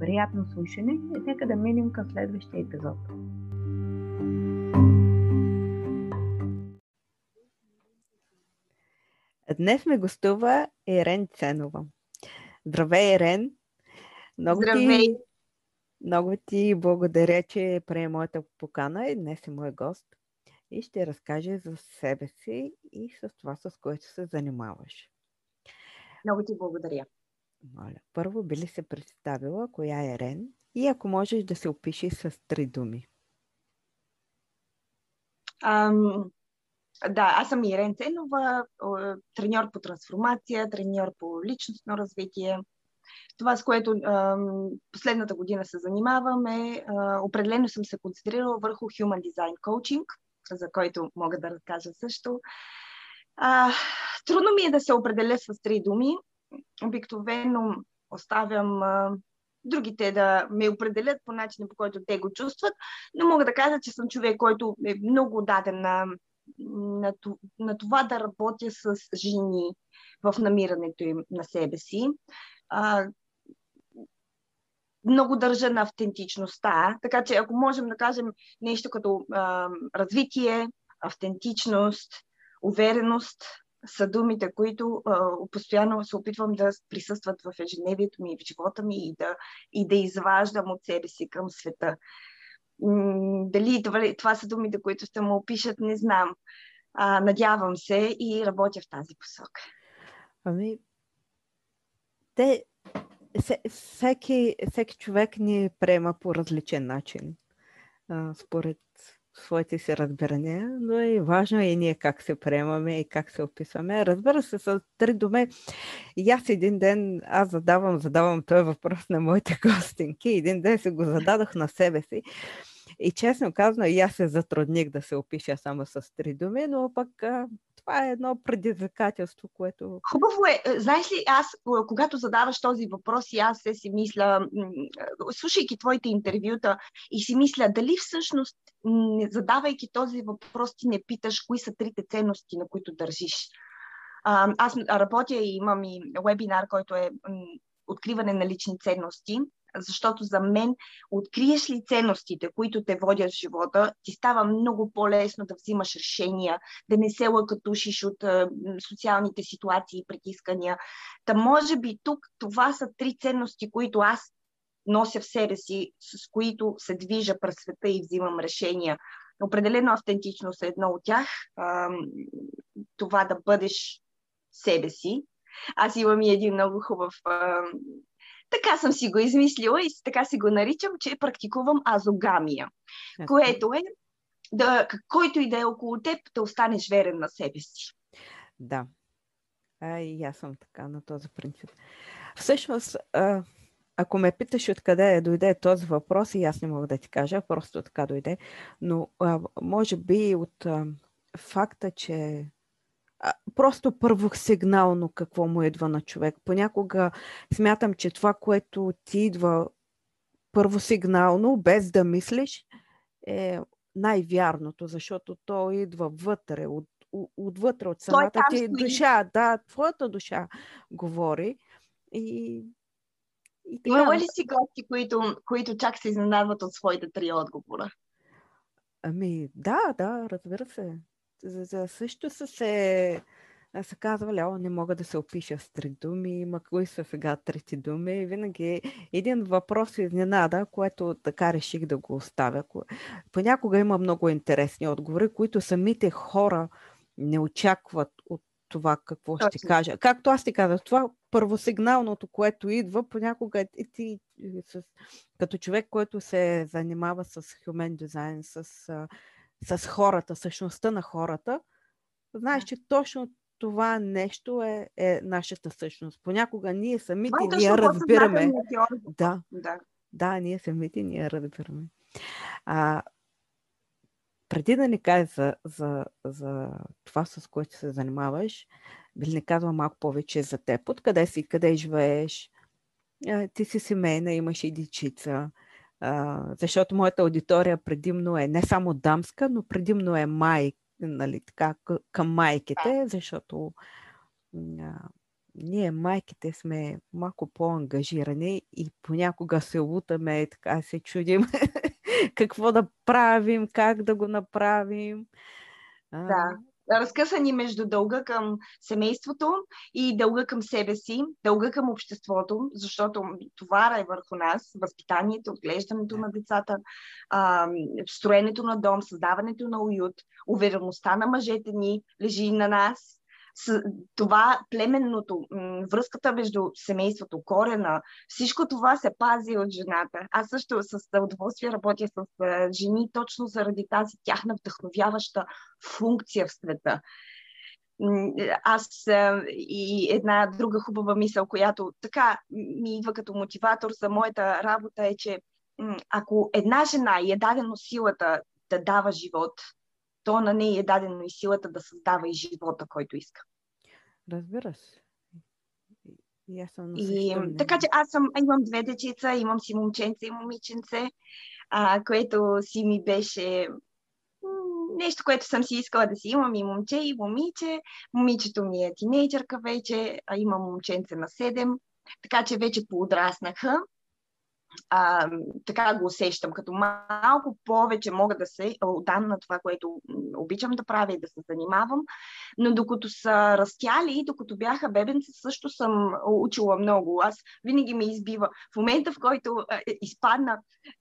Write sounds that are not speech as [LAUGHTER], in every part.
Приятно слушане и нека да минем към следващия епизод. Днес ме гостува Ирен Ценова. Здравей, Ирен! Много Здравей! Ти, много ти благодаря, че прие моята покана и днес е мой гост и ще разкаже за себе си и с това, с което се занимаваш. Много ти благодаря. Моля. Първо би ли се представила коя е Рен и ако можеш да се опиши с три думи? Ам, да, аз съм Ирен Ценова, треньор по трансформация, треньор по личностно развитие. Това, с което ам, последната година се занимавам е, а, определено съм се концентрирала върху Human Design Coaching, за който мога да разкажа също. А, трудно ми е да се определя с три думи. Обикновено оставям а, другите да ме определят по начина, по който те го чувстват, но мога да кажа, че съм човек, който е много даден на, на, на това да работя с жени в намирането им на себе си. А, много държа на автентичността, така че ако можем да кажем нещо като а, развитие, автентичност, увереност, са думите, които а, постоянно се опитвам да присъстват в ежедневието ми, в живота ми и да, и да изваждам от себе си към света. Дали това, това са думите, които ще му опишат, не знам. А, надявам се и работя в тази посока. Ами, те, всеки, всеки човек ни приема по различен начин, а, според своите си разбирания, но е важно и ние как се приемаме и как се описваме. Разбира се, с три думи. И аз един ден, аз задавам, задавам този въпрос на моите [LAUGHS] гостинки. Един ден се го зададох на себе си. И честно казано, и аз се затрудних да се опиша само с три думи, но пък това е едно предизвикателство, което... Хубаво е. е. Знаеш ли, аз, когато задаваш този въпрос, и аз се си мисля, слушайки твоите интервюта, и си мисля, дали всъщност, задавайки този въпрос, ти не питаш кои са трите ценности, на които държиш. Аз работя и имам и вебинар, който е откриване на лични ценности защото за мен откриеш ли ценностите, които те водят в живота, ти става много по-лесно да взимаш решения, да не се лъкатушиш от а, социалните ситуации и притискания. Та може би тук това са три ценности, които аз нося в себе си, с които се движа през света и взимам решения. Определено автентичност е едно от тях. А, това да бъдеш себе си. Аз имам и един много хубав а, така съм си го измислила и така си го наричам, че практикувам азогамия, okay. което е да, който и да е около теб, да останеш верен на себе си. Да. А, и аз съм така на този принцип. Всъщност, а, ако ме питаш откъде е дойде този въпрос, и аз не мога да ти кажа, просто така дойде, но а, може би от а, факта, че просто първо сигнално какво му идва на човек. Понякога смятам, че това, което ти идва първо сигнално, без да мислиш, е най-вярното, защото то идва вътре, от, отвътре, от самата ти душа. Да, твоята душа говори. И, и. Имала ли си гости, които, които чак се изненадват от своите три отговора? Ами, да, да, разбира се за, за също са се са казвали, о, не мога да се опиша с три думи, има кои са сега трети думи. Винаги един въпрос изненада, което така реших да го оставя. Понякога има много интересни отговори, които самите хора не очакват от това какво Точно. ще кажа. Както аз ти казах, това първосигналното, което идва, понякога и ти с, като човек, който се занимава с human design, с, с хората, същността на хората, знаеш, че точно това нещо е, е нашата същност. Понякога ние самите това, ние разбираме. Да, да. да, ние самите ние разбираме. А, преди да ни кажа за, за, за това, с което се занимаваш, би ли ни казва малко повече за теб? Откъде си, къде живееш? Ти си семейна, имаш и дечица. Защото моята аудитория предимно е не само дамска, но предимно е май, нали, така, към майките, защото а, ние майките сме малко по-ангажирани и понякога се лутаме и така се чудим [LAUGHS] какво да правим, как да го направим. Да. Разкъсани между дълга към семейството и дълга към себе си, дълга към обществото, защото товара е върху нас, възпитанието, отглеждането на децата, строенето на дом, създаването на уют, увереността на мъжете ни лежи на нас с това племенното, връзката между семейството, корена, всичко това се пази от жената. Аз също с удоволствие работя с жени точно заради тази тяхна вдъхновяваща функция в света. Аз и една друга хубава мисъл, която така ми идва като мотиватор за моята работа е, че ако една жена е дадено силата да дава живот, то на нея е дадено и силата да създава и живота, който иска. Разбира се. И аз съм и, така че аз съм, имам две дечица, имам си момченце и момиченце, а, което си ми беше нещо, което съм си искала да си имам и момче, и момиче. Момичето ми е тинейджърка вече, а има момченце на 7, така че вече поудраснаха а, така го усещам, като малко повече мога да се отдам на това, което обичам да правя и да се занимавам, но докато са растяли, докато бяха бебенци, също съм учила много. Аз винаги ме избива. В момента, в който а, изпадна,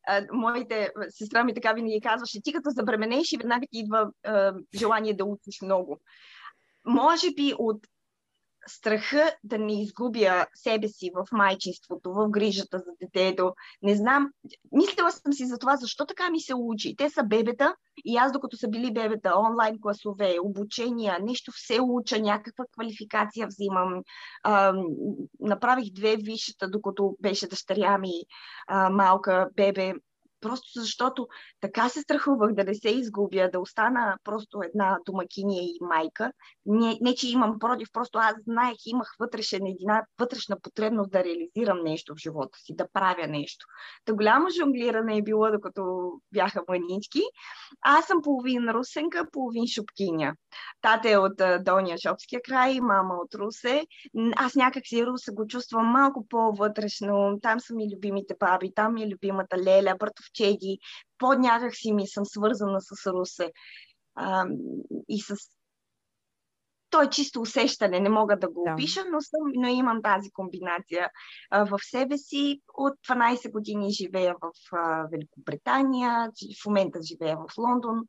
а, моите сестра ми така винаги казваше, ти като забременеш и веднага ти идва а, желание да учиш много. Може би от страха да не изгубя себе си в майчинството, в грижата за детето. Не знам, мислила съм си за това, защо така ми се учи. Те са бебета и аз, докато са били бебета, онлайн класове, обучения, нещо все уча, някаква квалификация взимам. А, направих две висшата, докато беше дъщеря ми а, малка бебе просто защото така се страхувах да не се изгубя, да остана просто една домакиния и майка. Не, не че имам против, просто аз знаех, имах вътрешен, една вътрешна потребност да реализирам нещо в живота си, да правя нещо. Та голямо жонглиране е било, докато бяха мънички. Аз съм половин русенка, половин шопкиня. Тата е от Долния Шопския край, мама от Русе. Аз някак си Русе го чувствам малко по-вътрешно. Там са ми любимите баби, там ми е любимата Леля, братов ковчеги, по-някак си ми съм свързана с Русе. А, и с то е чисто усещане, не мога да го да. опиша, но, съм, но имам тази комбинация а, в себе си. От 12 години живея в а, Великобритания, в момента живея в Лондон.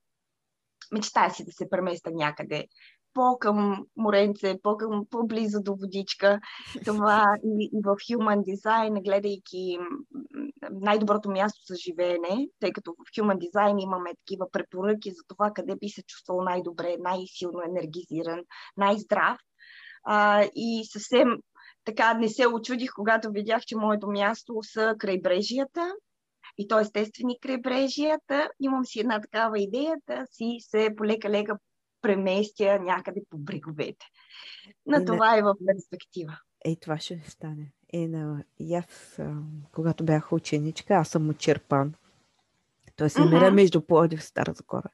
Мечтая си да се преместа някъде по-към моренце, по-към, по-близо до водичка. Това и, и в Human Design, гледайки най-доброто място за живеене, тъй като в Human Design имаме такива препоръки за това къде би се чувствал най-добре, най-силно енергизиран, най-здрав. А, и съвсем така не се очудих, когато видях, че моето място са крайбрежията, и то естествени крайбрежията. Имам си една такава идея да си се полека-лека преместя някъде по бреговете. На и това е в перспектива. Ей, това ще стане. Е, на... И аз, когато бях ученичка, аз съм от Черпан. Той се намира uh-huh. между Плодив и Стара Загора.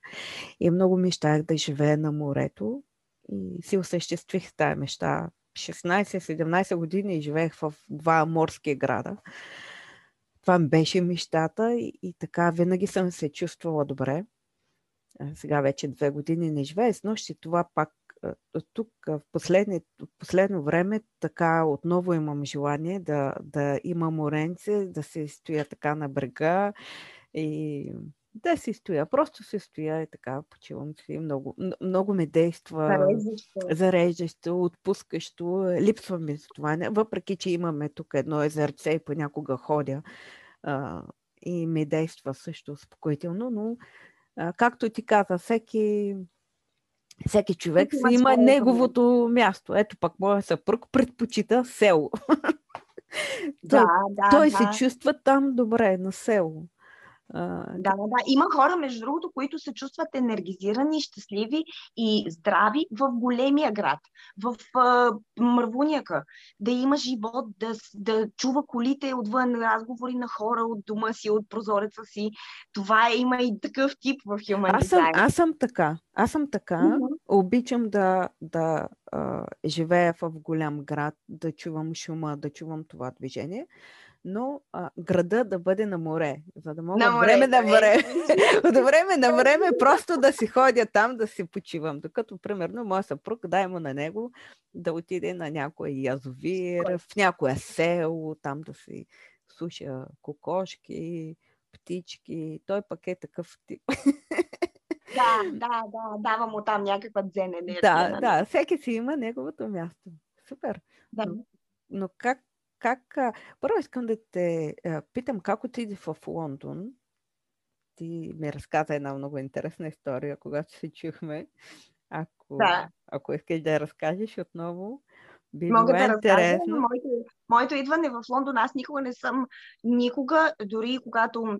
И много мечтах да живея на морето. И си осъществих тази мечта. 16-17 години живеех в два морски града. Това беше мечтата и, и така винаги съм се чувствала добре сега вече две години не живее с нощи, това пак тук в, последни, в последно време така отново имам желание да, да има моренце, да се стоя така на брега и да си стоя. Просто се стоя и така почивам си. Много, много ме действа. Зареждащо. Зареждащо, отпускащо. Липсва ми за това. Въпреки, че имаме тук едно езерце и понякога ходя а, и ми действа също успокоително, но а, както ти каза, всеки всеки човек си има неговото място. Ето пък моя съпруг предпочита село. [LAUGHS] Да, той да, той да. се чувства там добре, на село. Да, да. Има хора, между другото, които се чувстват енергизирани, щастливи и здрави в големия град, в а, мървуняка, да има живот, да, да чува колите отвън, разговори на хора от дома си, от прозореца си. Това е, има и такъв тип в Human аз съм, Аз съм така. Аз съм така. Mm-hmm. Обичам да, да а, живея в голям град, да чувам шума, да чувам това движение но а, града да бъде на море, за да мога на време на време, [LAUGHS] от време на време просто да си ходя там, да си почивам. Докато, примерно, моя съпруг, дай му на него да отиде на някой язовир, в някое село, там да си слуша кокошки, птички. Той пък е такъв тип. Да, да, да, дава му там някаква дзен енергия. Да, нали? да, всеки си има неговото място. Супер. Да. Но, но как как, първо искам да те питам как отиде в Лондон. Ти ми разказа една много интересна история, когато се чухме. Ако, да. ако искаш да я разкажеш отново, би Мога да разкажа, моето, моето идване в Лондон, аз никога не съм, никога, дори когато м-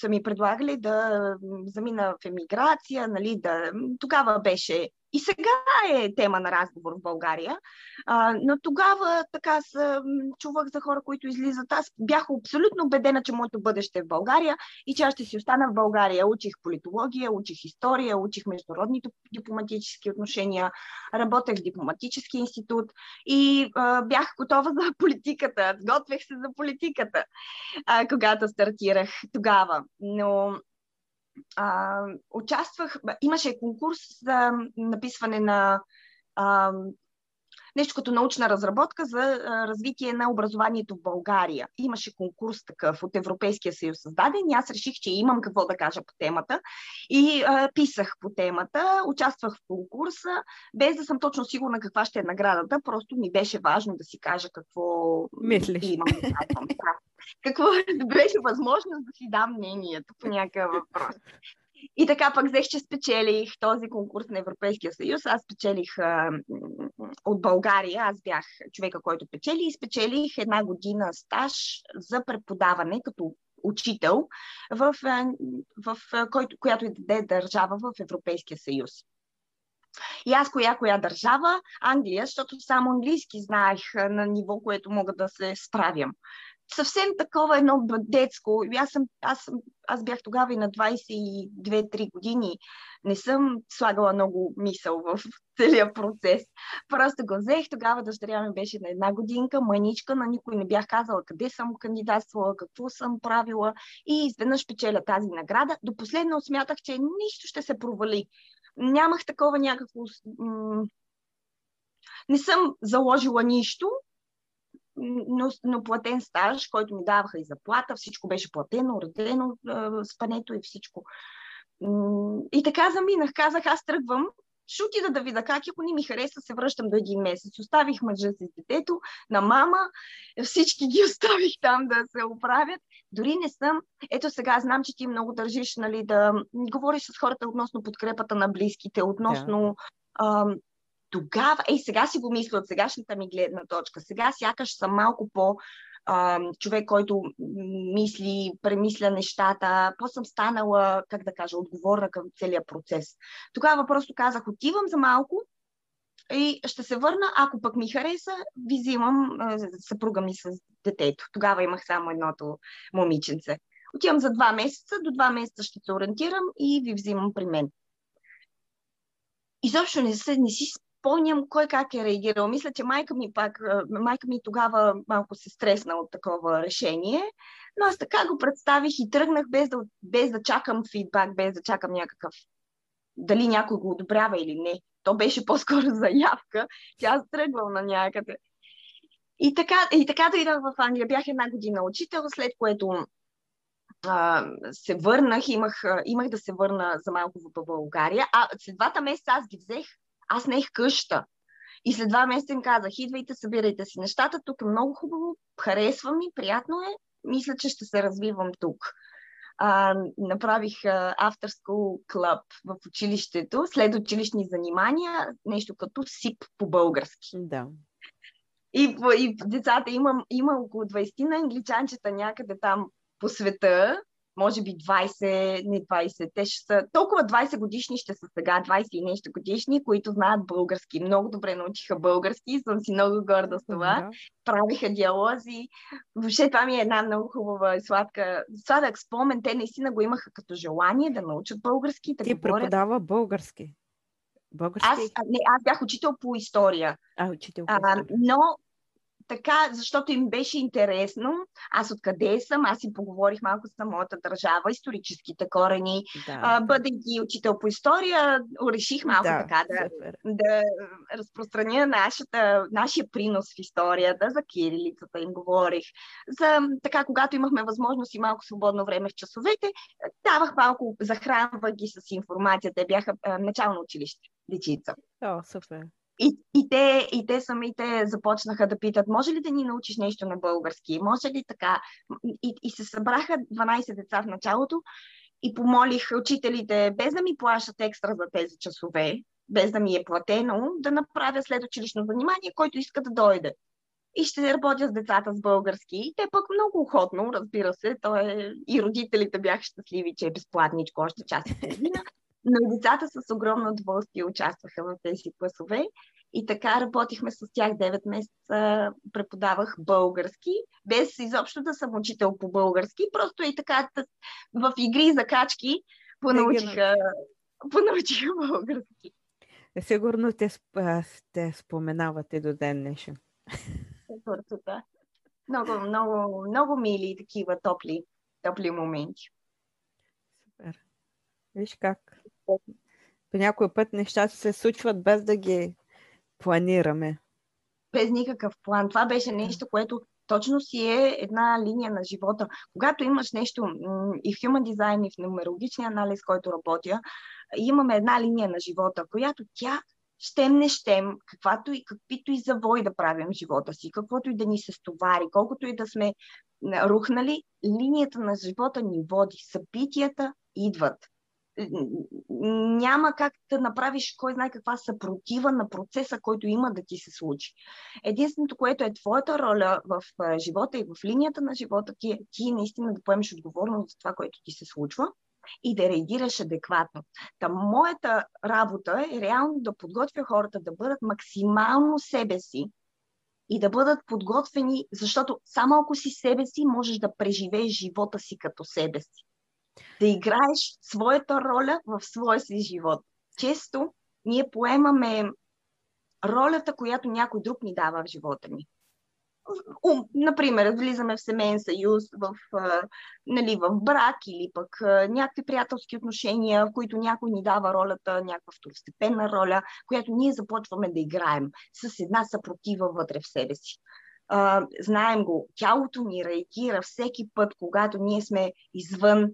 са ми предлагали да замина в емиграция, нали, да, тогава беше и сега е тема на разговор в България. А, но тогава така с, чувах за хора, които излизат. Аз бях абсолютно убедена, че моето бъдеще е в България и че аз ще си остана в България. Учих политология, учих история, учих международни дипломатически отношения, работех в дипломатически институт и а, бях готова за политиката. Готвех се за политиката, а, когато стартирах тогава. Но а, участвах, имаше конкурс за написване на а, нещо като научна разработка за развитие на образованието в България. Имаше конкурс такъв от Европейския съюз създаден и аз реших, че имам какво да кажа по темата и а, писах по темата, участвах в конкурса, без да съм точно сигурна каква ще е наградата, просто ми беше важно да си кажа какво Мислиш. имам да казвам. Какво [LAUGHS] беше възможност да си дам мнението по някакъв въпрос. И така пък взех, че спечелих този конкурс на Европейския съюз. Аз спечелих а, от България. Аз бях човека, който печели и спечелих една година стаж за преподаване като учител, в, в, в който, която и даде държава в Европейския съюз. И аз коя коя държава? Англия, защото само английски знаех на ниво, което мога да се справям съвсем такова едно детско. Аз, съм, аз, съм, аз бях тогава и на 22-3 години. Не съм слагала много мисъл в целия процес. Просто го взех. Тогава дъщеря ми беше на една годинка, маничка, на никой не бях казала къде съм кандидатствала, какво съм правила и изведнъж печеля тази награда. До последно смятах, че нищо ще се провали. Нямах такова някакво... Не съм заложила нищо, но, но платен стаж, който ми даваха и заплата, всичко беше платено, родено, спането и всичко. И така заминах. Казах, аз тръгвам, ще отида да видя как, ако не ми хареса, се връщам до един месец. Оставих мъжа си детето на мама, всички ги [LAUGHS] оставих там да се оправят. Дори не съм. Ето сега знам, че ти много държиш нали, да говориш с хората относно подкрепата на близките, относно yeah тогава, ей, сега си го мисля от сегашната ми гледна точка. Сега сякаш съм малко по човек, който мисли, премисля нещата. По-съм станала, как да кажа, отговорна към целият процес. Тогава просто казах, отивам за малко и ще се върна. Ако пък ми хареса, ви взимам съпруга ми с детето. Тогава имах само едното момиченце. Отивам за два месеца, до два месеца ще се ориентирам и ви взимам при мен. Изобщо не, се, не си спомням кой как е реагирал. Мисля, че майка ми пак, майка ми тогава малко се стресна от такова решение, но аз така го представих и тръгнах без да, без да чакам фидбак, без да чакам някакъв дали някой го одобрява или не. то беше по-скоро [LAUGHS] заявка, тя тръгвам на някъде. И така, и така дойдах в Англия. Бях една година учител, след което се върнах, имах, имах да се върна за малко в България. А след двата месеца аз ги взех, аз нех къща. И след два месеца им казах, идвайте, събирайте си нещата, тук е много хубаво, харесва ми, приятно е, мисля, че ще се развивам тук. А, направих After School Club в училището, след училищни занимания, нещо като СИП по български. Да. И, и децата имам, има около 20 на англичанчета някъде там по света, може би 20, не 20, те ще са толкова 20 годишни ще са сега, 20 и нещо годишни, които знаят български. Много добре научиха български съм си много горда с това. Да. Правиха диалози. Въобще това ми е една много хубава и сладка, сладък спомен. Те наистина го имаха като желание да научат български. Да Ти говорят. преподава български. Български? Аз, не, аз бях учител по история. А, учител по история. А, но така, защото им беше интересно. Аз откъде съм, аз им поговорих малко с моята държава, историческите корени. Да. А, бъдейки учител по история, реших малко да, така да, да разпространя нашата, нашия принос в историята, за кирилицата им говорих. За, така, когато имахме възможност и малко свободно време в часовете, давах малко, захранвах ги с информация. Те бяха а, начално училище, дечица. О, супер. И, и, те, и те самите започнаха да питат, може ли да ни научиш нещо на български, може ли така? И, и се събраха 12 деца в началото и помолих учителите, без да ми плащат екстра за тези часове, без да ми е платено, да направя след училищно занимание, който иска да дойде. И ще работя с децата с български. И те пък много охотно, разбира се. То е... И родителите бяха щастливи, че е безплатничко още час и половина. Но децата с огромно удоволствие участваха в тези класове и така работихме с тях 9 месеца, преподавах български, без изобщо да съм учител по български, просто и така в игри за качки понаучиха, понаучиха български. Е, сигурно те, те споменавате до ден днешен. да. Много, много, много мили такива топли, топли моменти. Супер. Виж как по някой път нещата се случват без да ги планираме. Без никакъв план. Това беше нещо, което точно си е една линия на живота. Когато имаш нещо и в Human Design, и в нумерологичния анализ, който работя, имаме една линия на живота, която тя щем не щем, каквато и, каквито и завой да правим живота си, каквото и да ни се стовари, колкото и да сме рухнали, линията на живота ни води. Събитията идват няма как да направиш кой знае каква съпротива на процеса, който има да ти се случи. Единственото, което е твоята роля в живота и в линията на живота ти е ти наистина да поемеш отговорност за това, което ти се случва и да реагираш адекватно. Та моята работа е реално да подготвя хората да бъдат максимално себе си, и да бъдат подготвени, защото само ако си себе си, можеш да преживееш живота си като себе си да играеш своята роля в своя си живот. Често ние поемаме ролята, която някой друг ни дава в живота ни. Например, влизаме в семейен съюз, в, нали, в брак или пък някакви приятелски отношения, в които някой ни дава ролята, някаква второстепенна роля, която ние започваме да играем с една съпротива вътре в себе си. знаем го, тялото ни реагира всеки път, когато ние сме извън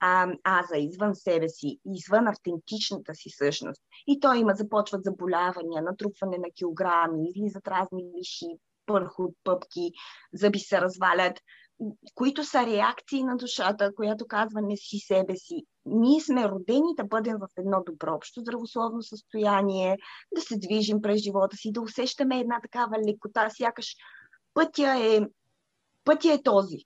а, аза, извън себе си, извън автентичната си същност. И то има, започват заболявания, натрупване на килограми, излизат разни виши, пърхот, пъпки, зъби се развалят, които са реакции на душата, която казва не си себе си. Ние сме родени да бъдем в едно добро общо здравословно състояние, да се движим през живота си, да усещаме една такава лекота, сякаш пътя е, пътя е този.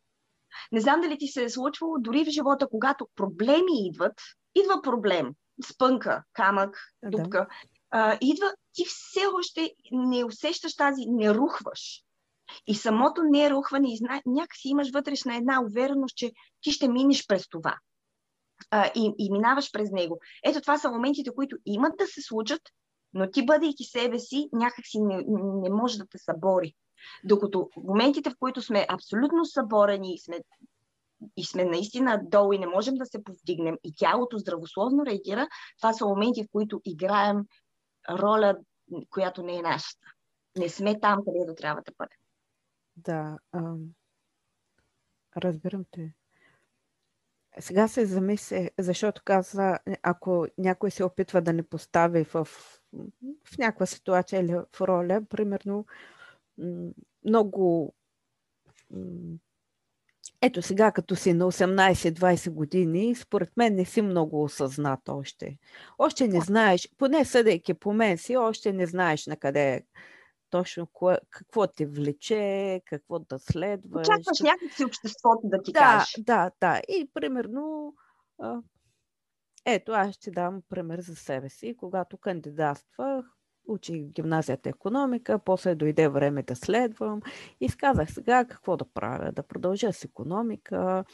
Не знам дали ти се е случвало, дори в живота, когато проблеми идват, идва проблем, спънка, камък, дупка, да. а, идва, ти все още не усещаш тази, не рухваш. И самото нерухване, и някакси имаш вътрешна една увереност, че ти ще минеш през това. А, и, и минаваш през него. Ето това са моментите, които имат да се случат, но ти, бъдейки себе си, някакси не, не може да те събори. Докато в моментите, в които сме абсолютно съборени и сме, и сме наистина долу и не можем да се повдигнем и тялото здравословно реагира, това са моменти, в които играем роля, която не е нашата. Не сме там, където трябва да бъдем. Да, ам, разбирам те. Сега се замисля, защото каза, ако някой се опитва да не постави в, в някаква ситуация или в роля, примерно много ето сега, като си на 18-20 години, според мен не си много осъзнат още. Още не знаеш, поне съдейки по мен си, още не знаеш на къде точно кое, какво те влече, какво да следваш. Очакваш някакси обществото да ти да, каже. Да, да. И примерно, ето аз ще дам пример за себе си. Когато кандидатствах, учих гимназията економика, после дойде време да следвам. И сказах сега какво да правя, да продължа с економика,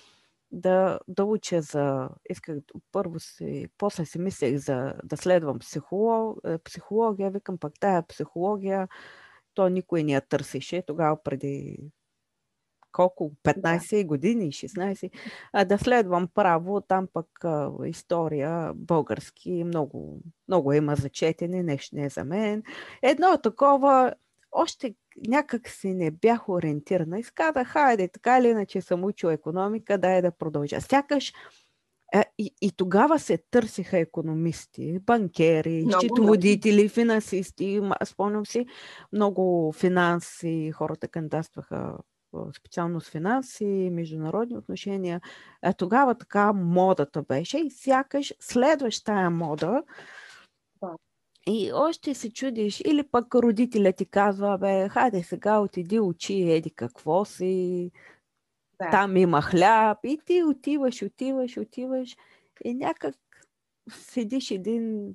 да, да уча за... Исках първо си, после си мислех за да следвам психолог, е, психология, викам пък тая психология, то никой не я търсеше. Тогава преди колко, 15 да. години, 16, а, да следвам право, там пък а, история, български, много, много има за четене, нещо не е за мен. Едно такова, още някак си не бях ориентирана и сказах, хайде, така или иначе съм учил економика, дай да продължа. Сякаш и, и тогава се търсиха економисти, банкери, много, счетоводители, финансисти. Спомням си, много финанси, хората кандидатстваха специално с финанси, международни отношения. А тогава така модата беше и сякаш следваш тая мода. И още се чудиш, или пък родителя ти казва, бе, хайде сега отиди учи, еди какво си, да. там има хляб, и ти отиваш, отиваш, отиваш, и някак седиш един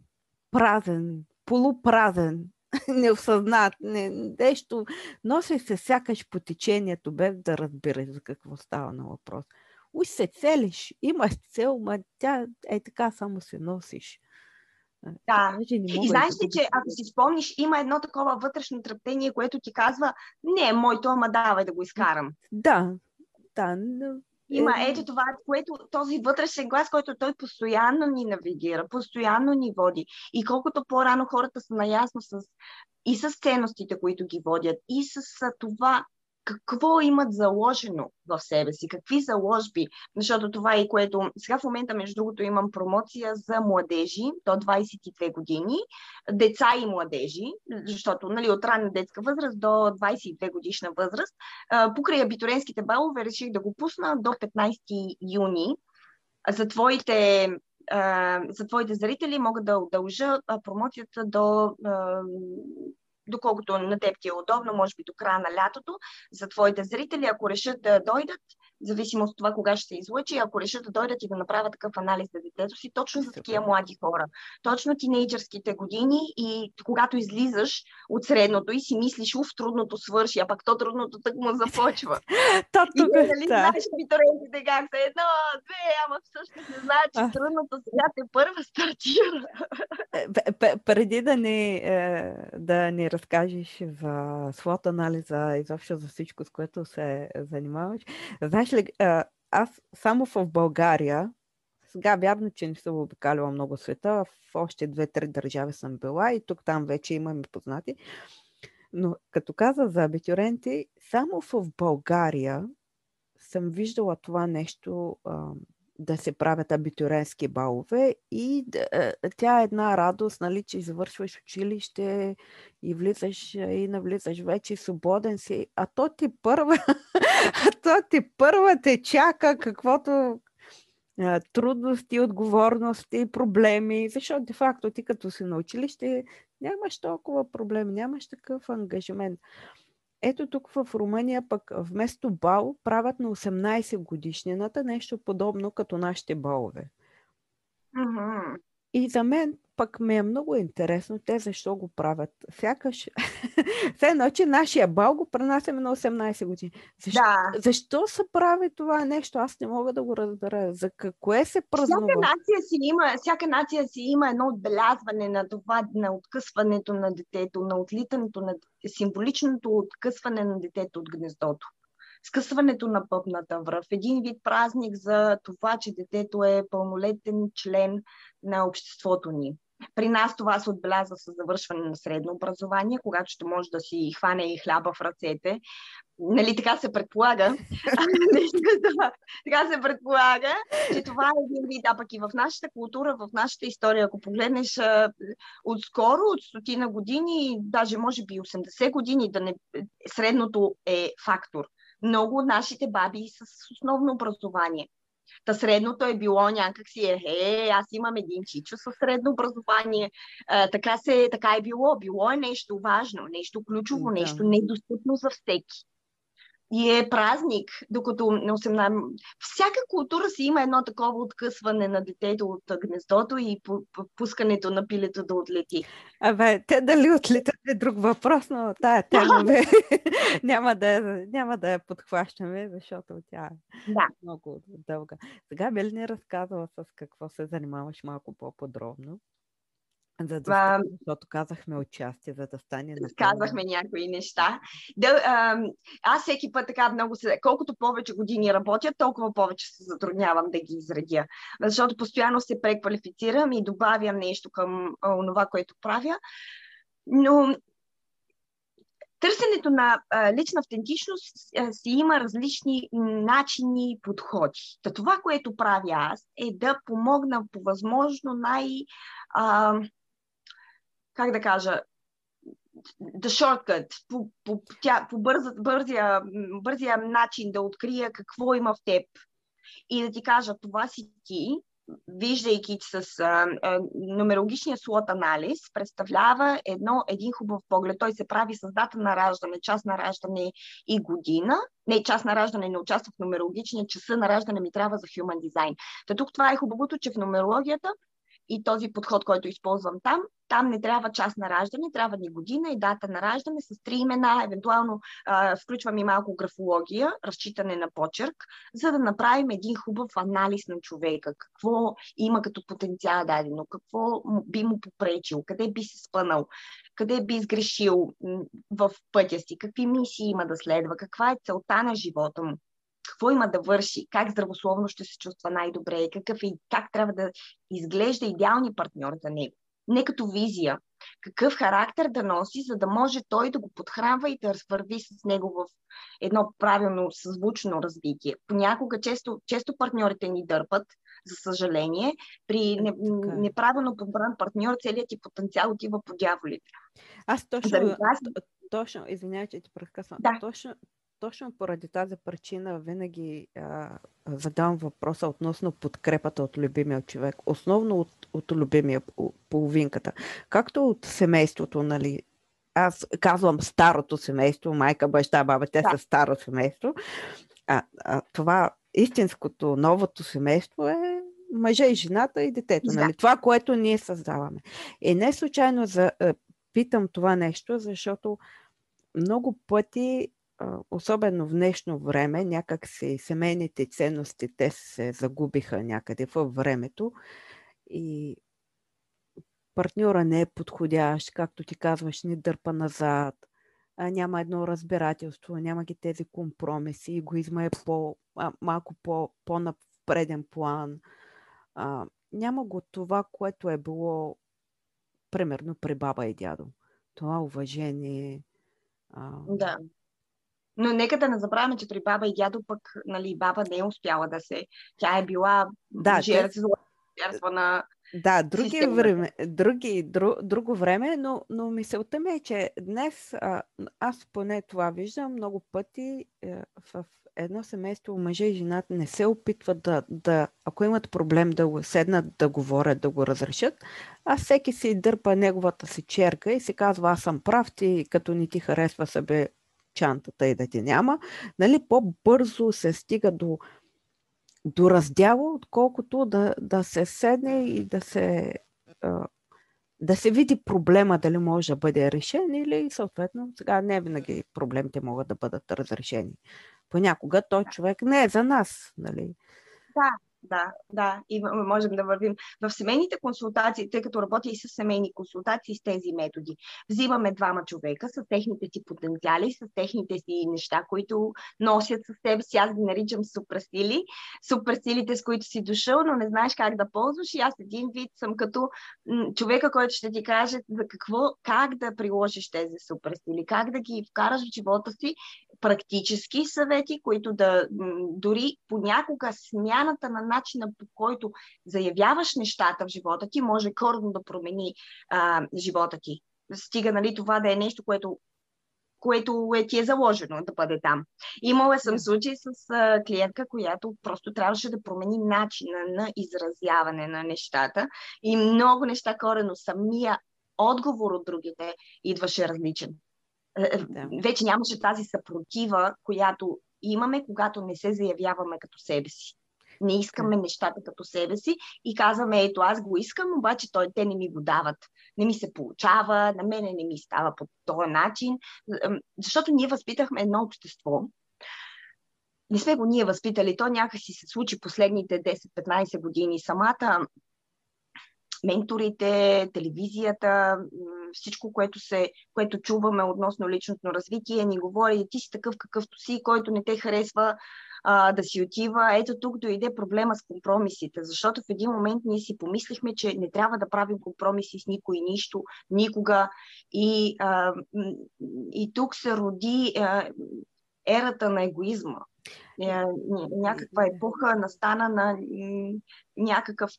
празен, полупразен [LAUGHS] неосъзнат, не, нещо, носи се сякаш по течението, без да разбираш за какво става на въпрос. Уж се целиш, имаш цел, ма тя е така само се носиш. Да. И знаеш ли, че ако си спомниш, има едно такова вътрешно тръптение, което ти казва, не е моето, ама давай да го изкарам. Да, да. Има ето това, което този вътрешен глас, който той постоянно ни навигира, постоянно ни води. И колкото по-рано хората са наясно с и с ценностите, които ги водят, и с това какво имат заложено в себе си, какви заложби, защото това е което... Сега в момента, между другото, имам промоция за младежи до 22 години, деца и младежи, защото нали, от ранна детска възраст до 22 годишна възраст. Покрай абитуренските балове реших да го пусна до 15 юни. За твоите за твоите зрители мога да удължа промоцията до доколкото на теб ти е удобно, може би до края на лятото, за твоите зрители, ако решат да дойдат, зависимо от това кога ще се излъчи, ако решат да дойдат и да направят такъв анализ за детето си, точно за такива млади хора. Точно тинейджърските години и когато излизаш от средното и си мислиш, уф, трудното свърши, а пък то трудното так му започва. [LAUGHS] То тук, и нали да. знаеш абитурентите как са едно, две, ама всъщност не знаят, че трудното сега те първа стартира. Е, преди да ни, е, да ни разкажеш за свод анализа, изобщо за всичко, с което се занимаваш, знаеш ли, аз само в България, сега вярно, че не съм обикалила много света, в още две-три държави съм била и тук-там вече имаме познати. Но като каза за абитуренти, само в България съм виждала това нещо да се правят абитуренски балове и да, е, тя е една радост, нали, че завършваш училище и влизаш и навлизаш вече свободен си, а то ти първа, [LAUGHS] а то ти първа те чака каквото трудности, отговорности, проблеми, защото де-факто ти като си на училище нямаш толкова проблеми, нямаш такъв ангажимент. Ето тук в Румъния пък вместо бал правят на 18 годишнината нещо подобно като нашите балове. Mm-hmm. И за мен пък ми е много интересно те защо го правят. Сякаш, [LAUGHS] все едно, че нашия бал го пренасяме на 18 години. Защо, да. защо се прави това нещо? Аз не мога да го разбера. За какво се празнува? Всяка нация си има, всяка нация си има едно отбелязване на това, на откъсването на детето, на отлитането на символичното откъсване на детето от гнездото скъсването на пъпната връв, един вид празник за това, че детето е пълнолетен член на обществото ни. При нас това се отбелязва с завършване на средно образование, когато ще може да си хване и хляба в ръцете. Нали, така се предполага. [LAUGHS] [LAUGHS] така се предполага, че това е един вид. А пък и в нашата култура, в нашата история, ако погледнеш отскоро, от стотина години, даже може би 80 години, да не, средното е фактор. Много от нашите баби с основно образование. Та средното е било някакси, е, е, аз имам един чичо със средно образование. А, така, се, така е било. Било е нещо важно, нещо ключово, да. нещо недостъпно за всеки и е празник, докато на 18... Всяка култура си има едно такова откъсване на детето от гнездото и пускането на пилето да отлети. Абе, те дали отлетят е друг въпрос, но тая тема [LAUGHS] бе, [LAUGHS] няма, да, няма да я подхващаме, защото тя е да. много дълга. Сега би ли ни разказала с какво се занимаваш малко по-подробно? За да а, защото казахме участие, за да стане на Казахме някои неща. Да, а, аз всеки път така много се... Колкото повече години работя, толкова повече се затруднявам да ги изредя. Защото постоянно се преквалифицирам и добавям нещо към това, което правя. Но търсенето на а, лична автентичност а, си има различни начини, подходи. Та това, което правя аз, е да помогна по възможно най- а, как да кажа, the shortcut, по, по, тя, по бърза, бързия, бързия начин да открия какво има в теб и да ти кажа, това си ти, виждайки с а, а, нумерологичния слот анализ, представлява едно, един хубав поглед. Той се прави с дата на раждане, час на раждане и година. Не, час на раждане не участва в нумерологичния, часа на раждане ми трябва за human design. Та тук това е хубавото, че в нумерологията и този подход, който използвам там, там не трябва час на раждане, трябва ни година и дата на раждане с три имена, евентуално а, включвам и малко графология, разчитане на почерк, за да направим един хубав анализ на човека. Какво има като потенциал дадено, какво би му попречил, къде би се спънал, къде би сгрешил в пътя си, какви мисии има да следва, каква е целта на живота му какво има да върши, как здравословно ще се чувства най-добре, какъв и как трябва да изглежда идеални партньор за него. Не като визия, какъв характер да носи, за да може той да го подхранва и да върви с него в едно правилно съзвучно развитие. Понякога често, често партньорите ни дърпат, за съжаление. При не, е. неправилно подбран партньор целият ти потенциал отива по дяволите. Аз точно, точно извинявай, че ти прекъсвам. Да. Точно, точно поради тази причина винаги а, задавам въпроса относно подкрепата от любимия човек, основно от, от любимия половинката. Както от семейството, нали, аз казвам старото семейство, майка, баща, баба, те да. са старо семейство. А, а това истинското, новото семейство е мъжа и жената и детето. Да. Нали? Това, което ние създаваме. И не случайно за, питам това нещо, защото много пъти особено в днешно време, някак си семейните ценности, те се загубиха някъде във времето и партньора не е подходящ, както ти казваш, ни дърпа назад, няма едно разбирателство, няма ги тези компромиси, егоизма е по, малко по, по-на преден план. А, няма го това, което е било примерно при баба и дядо. Това уважение. А, да. Но нека да не забравяме, че при баба и дядо пък нали, баба не е успяла да се... Тя е била да, жертва, жертва на да, други време, други, дру, друго време, но, но мисълта ми е, че днес а, аз поне това виждам много пъти е, в едно семейство мъже и жената не се опитват да, да, ако имат проблем да го седнат, да говорят, да го разрешат, а всеки си дърпа неговата си черка и си казва, аз съм прав, ти като не ти харесва себе чантата и да ти няма, нали, по-бързо се стига до, до раздяла, отколкото да, да се седне и да се, да се види проблема дали може да бъде решен или съответно сега не винаги проблемите могат да бъдат разрешени. Понякога той човек не е за нас. Нали? Да, да, да, и можем да вървим. В семейните консултации, тъй като работя и с семейни консултации с тези методи, взимаме двама човека с техните си потенциали, с техните си неща, които носят със себе си. Аз ги наричам суперсили. Суперсилите, с които си дошъл, но не знаеш как да ползваш. И аз един вид съм като човека, който ще ти каже за какво, как да приложиш тези суперсили, как да ги вкараш в живота си, практически съвети, които да дори понякога смяната на начина по който заявяваш нещата в живота ти може коренно да промени а, живота ти. Стига нали, това да е нещо, което което е, ти е заложено да бъде там. Имала съм случай с а, клиентка, която просто трябваше да промени начина на изразяване на нещата и много неща корено самия отговор от другите идваше различен. Е, е, да. Вече нямаше тази съпротива, която имаме, когато не се заявяваме като себе си. Не искаме нещата като себе си и казваме, ето аз го искам, обаче той, те не ми го дават. Не ми се получава, на мене не ми става по този начин. Защото ние възпитахме едно общество, не сме го ние възпитали, то някакси се случи последните 10-15 години. Самата менторите, телевизията, всичко, което, се, което чуваме относно личностно развитие, ни говори, ти си такъв какъвто си, който не те харесва, а, да си отива. Ето тук дойде проблема с компромисите, защото в един момент ние си помислихме, че не трябва да правим компромиси с никой нищо, никога. И, а, и тук се роди а, ерата на егоизма. Е, някаква епоха настана на някакъв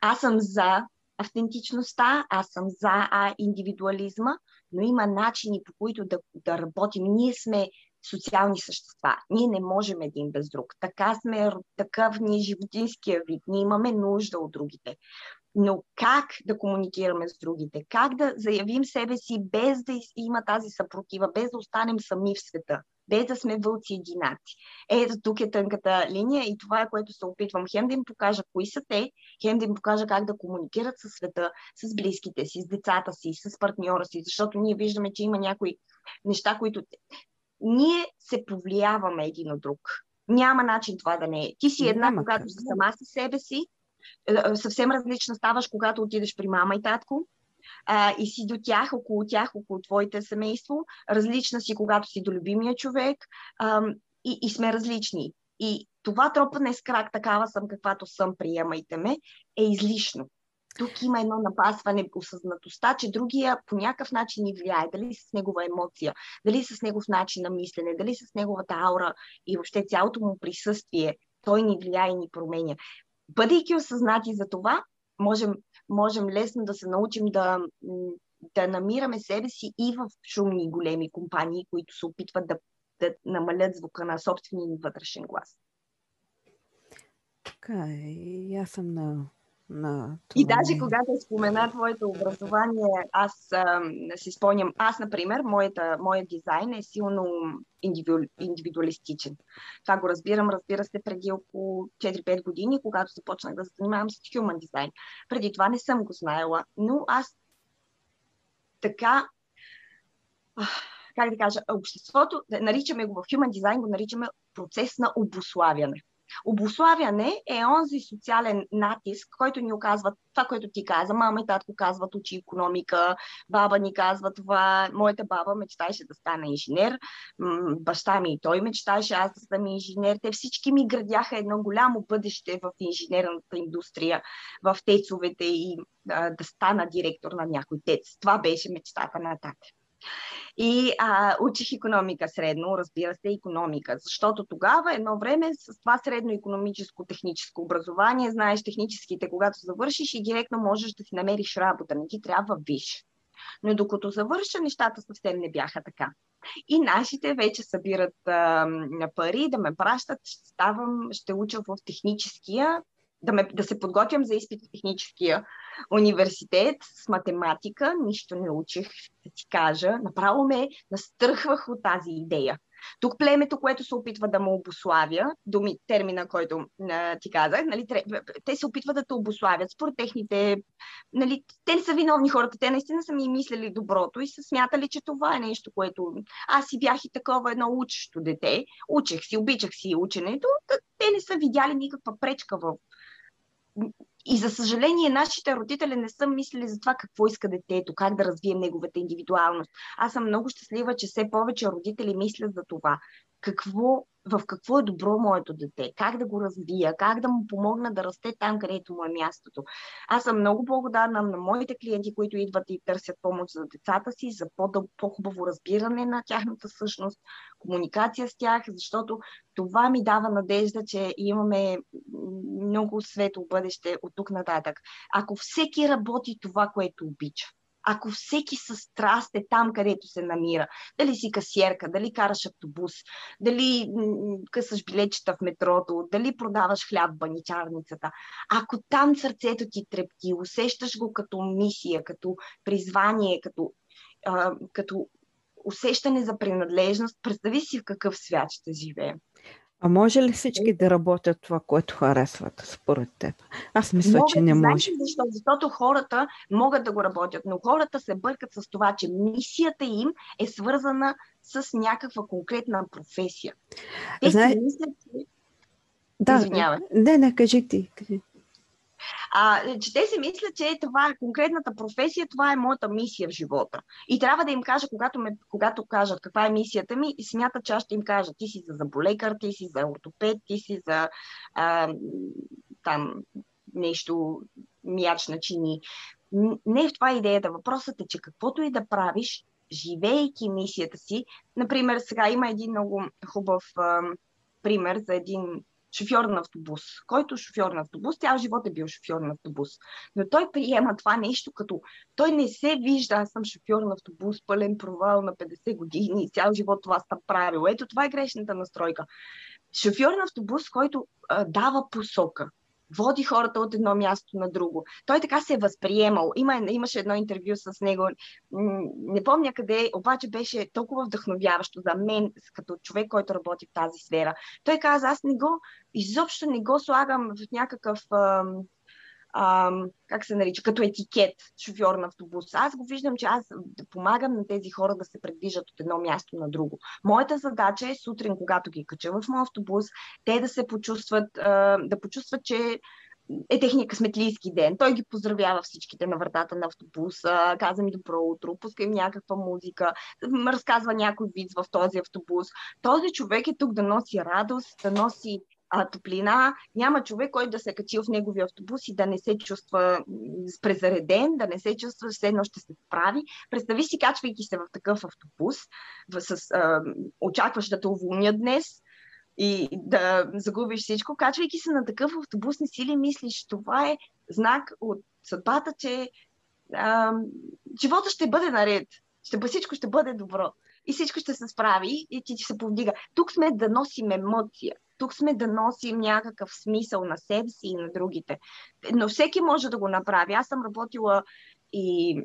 аз съм за автентичността, аз съм за индивидуализма, но има начини по които да, да работим. Ние сме социални същества. Ние не можем един без друг. Така сме, такъв ни е животинския вид. Ние имаме нужда от другите. Но как да комуникираме с другите? Как да заявим себе си без да има тази съпротива, без да останем сами в света? без да сме вълци единаци. Ето тук е тънката линия и това е което се опитвам хем да им покажа кои са те, хем да им покажа как да комуникират със света, с близките си, с децата си, с партньора си, защото ние виждаме, че има някои неща, които ние се повлияваме един от друг. Няма начин това да не е. Ти си една, когато си сама със себе си, е, е, съвсем различна ставаш, когато отидеш при мама и татко, а, и си до тях, около тях, около твоите семейство. Различна си, когато си до любимия човек а, и, и сме различни. И това тропане с крак, такава съм, каквато съм, приемайте ме, е излишно. Тук има едно напасване, осъзнатостта, че другия по някакъв начин ни влияе. Дали с негова емоция, дали с негов начин на мислене, дали с неговата аура и въобще цялото му присъствие, той ни влияе и ни променя. Бъдейки осъзнати за това, можем, можем лесно да се научим да, да намираме себе си и в шумни големи компании, които се опитват да, да намалят звука на собствения ни вътрешен глас. Така е. Аз съм на на това. И даже когато спомена твоето образование, аз а, си спомням, аз, например, моята, моят дизайн е силно индивиду, индивидуалистичен. Това го разбирам, разбира се, преди около 4-5 години, когато започнах да се занимавам с human дизайн. Преди това не съм го знаела, но аз така, как да кажа, обществото, наричаме го в human дизайн, го наричаме процес на обославяне. Обославяне е онзи социален натиск, който ни оказва това, което ти каза. Мама и татко казват учи економика, баба ни казва това. Моята баба мечтаеше да стане инженер, баща ми и той мечтаеше аз да стана инженер. Те всички ми градяха едно голямо бъдеще в инженерната индустрия, в тецовете и да, да стана директор на някой тец. Това беше мечтата на тата. И а, учих економика средно, разбира се, економика, защото тогава едно време с това средно економическо техническо образование, знаеш техническите, когато завършиш и директно можеш да си намериш работа, не ти трябва виж. Но докато завърша, нещата съвсем не бяха така. И нашите вече събират а, пари да ме пращат, ставам, ще уча в техническия, да, ме, да се подготвям за изпит в техническия университет с математика. Нищо не учих, да ти кажа. Направо ме настръхвах от тази идея. Тук племето, което се опитва да му обославя, думи, термина, който а, ти казах, нали, те се опитват да те обославят според техните... Нали, те не са виновни хората, те наистина са ми мислили доброто и са смятали, че това е нещо, което... Аз си бях и такова едно учещо дете, учех си, обичах си ученето, те не са видяли никаква пречка в и за съжаление, нашите родители не са мислили за това какво иска детето, как да развием неговата индивидуалност. Аз съм много щастлива, че все повече родители мислят за това. Какво в какво е добро моето дете, как да го развия, как да му помогна да расте там, където му е мястото. Аз съм много благодарна на моите клиенти, които идват и търсят помощ за децата си, за по-хубаво разбиране на тяхната същност, комуникация с тях, защото това ми дава надежда, че имаме много светло бъдеще от тук нататък. Ако всеки работи това, което обича, ако всеки със страст е там, където се намира, дали си касиерка, дали караш автобус, дали късаш билетчета в метрото, дали продаваш хляб в баничарницата, ако там сърцето ти трепти, усещаш го като мисия, като призвание, като, а, като усещане за принадлежност, представи си в какъв свят ще живеем. А може ли всички да работят това, което харесват, според теб? Аз мисля, Могат, че не може. Защо? Защото хората могат да го работят, но хората се бъркат с това, че мисията им е свързана с някаква конкретна професия. Те Знае... си мислят, че... Да, Извинявай. не, не, кажи ти. Кажи. А, че те си мислят, че това е конкретната професия, това е моята мисия в живота. И трябва да им кажа, когато, ме, когато кажат каква е мисията ми, и смятат, че аз ще им кажа, ти си за заболекар, ти си за ортопед, ти си за а, там нещо мяч на чини. Не е в това идеята. Въпросът е, че каквото и да правиш, живеейки мисията си, например, сега има един много хубав а, пример за един шофьор на автобус. Който шофьор на автобус? Цял живот е бил шофьор на автобус. Но той приема това нещо като той не се вижда, аз съм шофьор на автобус, пълен провал на 50 години и цял живот това сте правил. Ето това е грешната настройка. Шофьор на автобус, който а, дава посока, води хората от едно място на друго. Той така се е възприемал. Има, имаше едно интервю с него, не помня къде, обаче беше толкова вдъхновяващо за мен, като човек, който работи в тази сфера. Той каза, аз не го, изобщо не го слагам в някакъв а, как се нарича, като етикет шофьор на автобус. Аз го виждам, че аз помагам на тези хора да се предвижат от едно място на друго. Моята задача е сутрин, когато ги кача в моят автобус, те да се почувстват, а, да почувстват, че е техния късметлийски ден. Той ги поздравява всичките на вратата на автобуса, каза ми добро утро, пуска им някаква музика, разказва някой вид в този автобус. Този човек е тук да носи радост, да носи а, топлина, няма човек, който да се е качил в неговия автобус и да не се чувства презареден, да не се чувства, все едно ще се справи. Представи си, качвайки се в такъв автобус, с, а, очакваш да те уволнят днес, и да загубиш всичко, качвайки се на такъв автобус, не си ли мислиш, това е знак от съдбата, че а, живота ще бъде наред, ще, всичко ще бъде добро и всичко ще се справи и ти, ти се повдига. Тук сме да носим емоция. Тук сме да носим някакъв смисъл на себе си и на другите. Но всеки може да го направи. Аз съм работила и,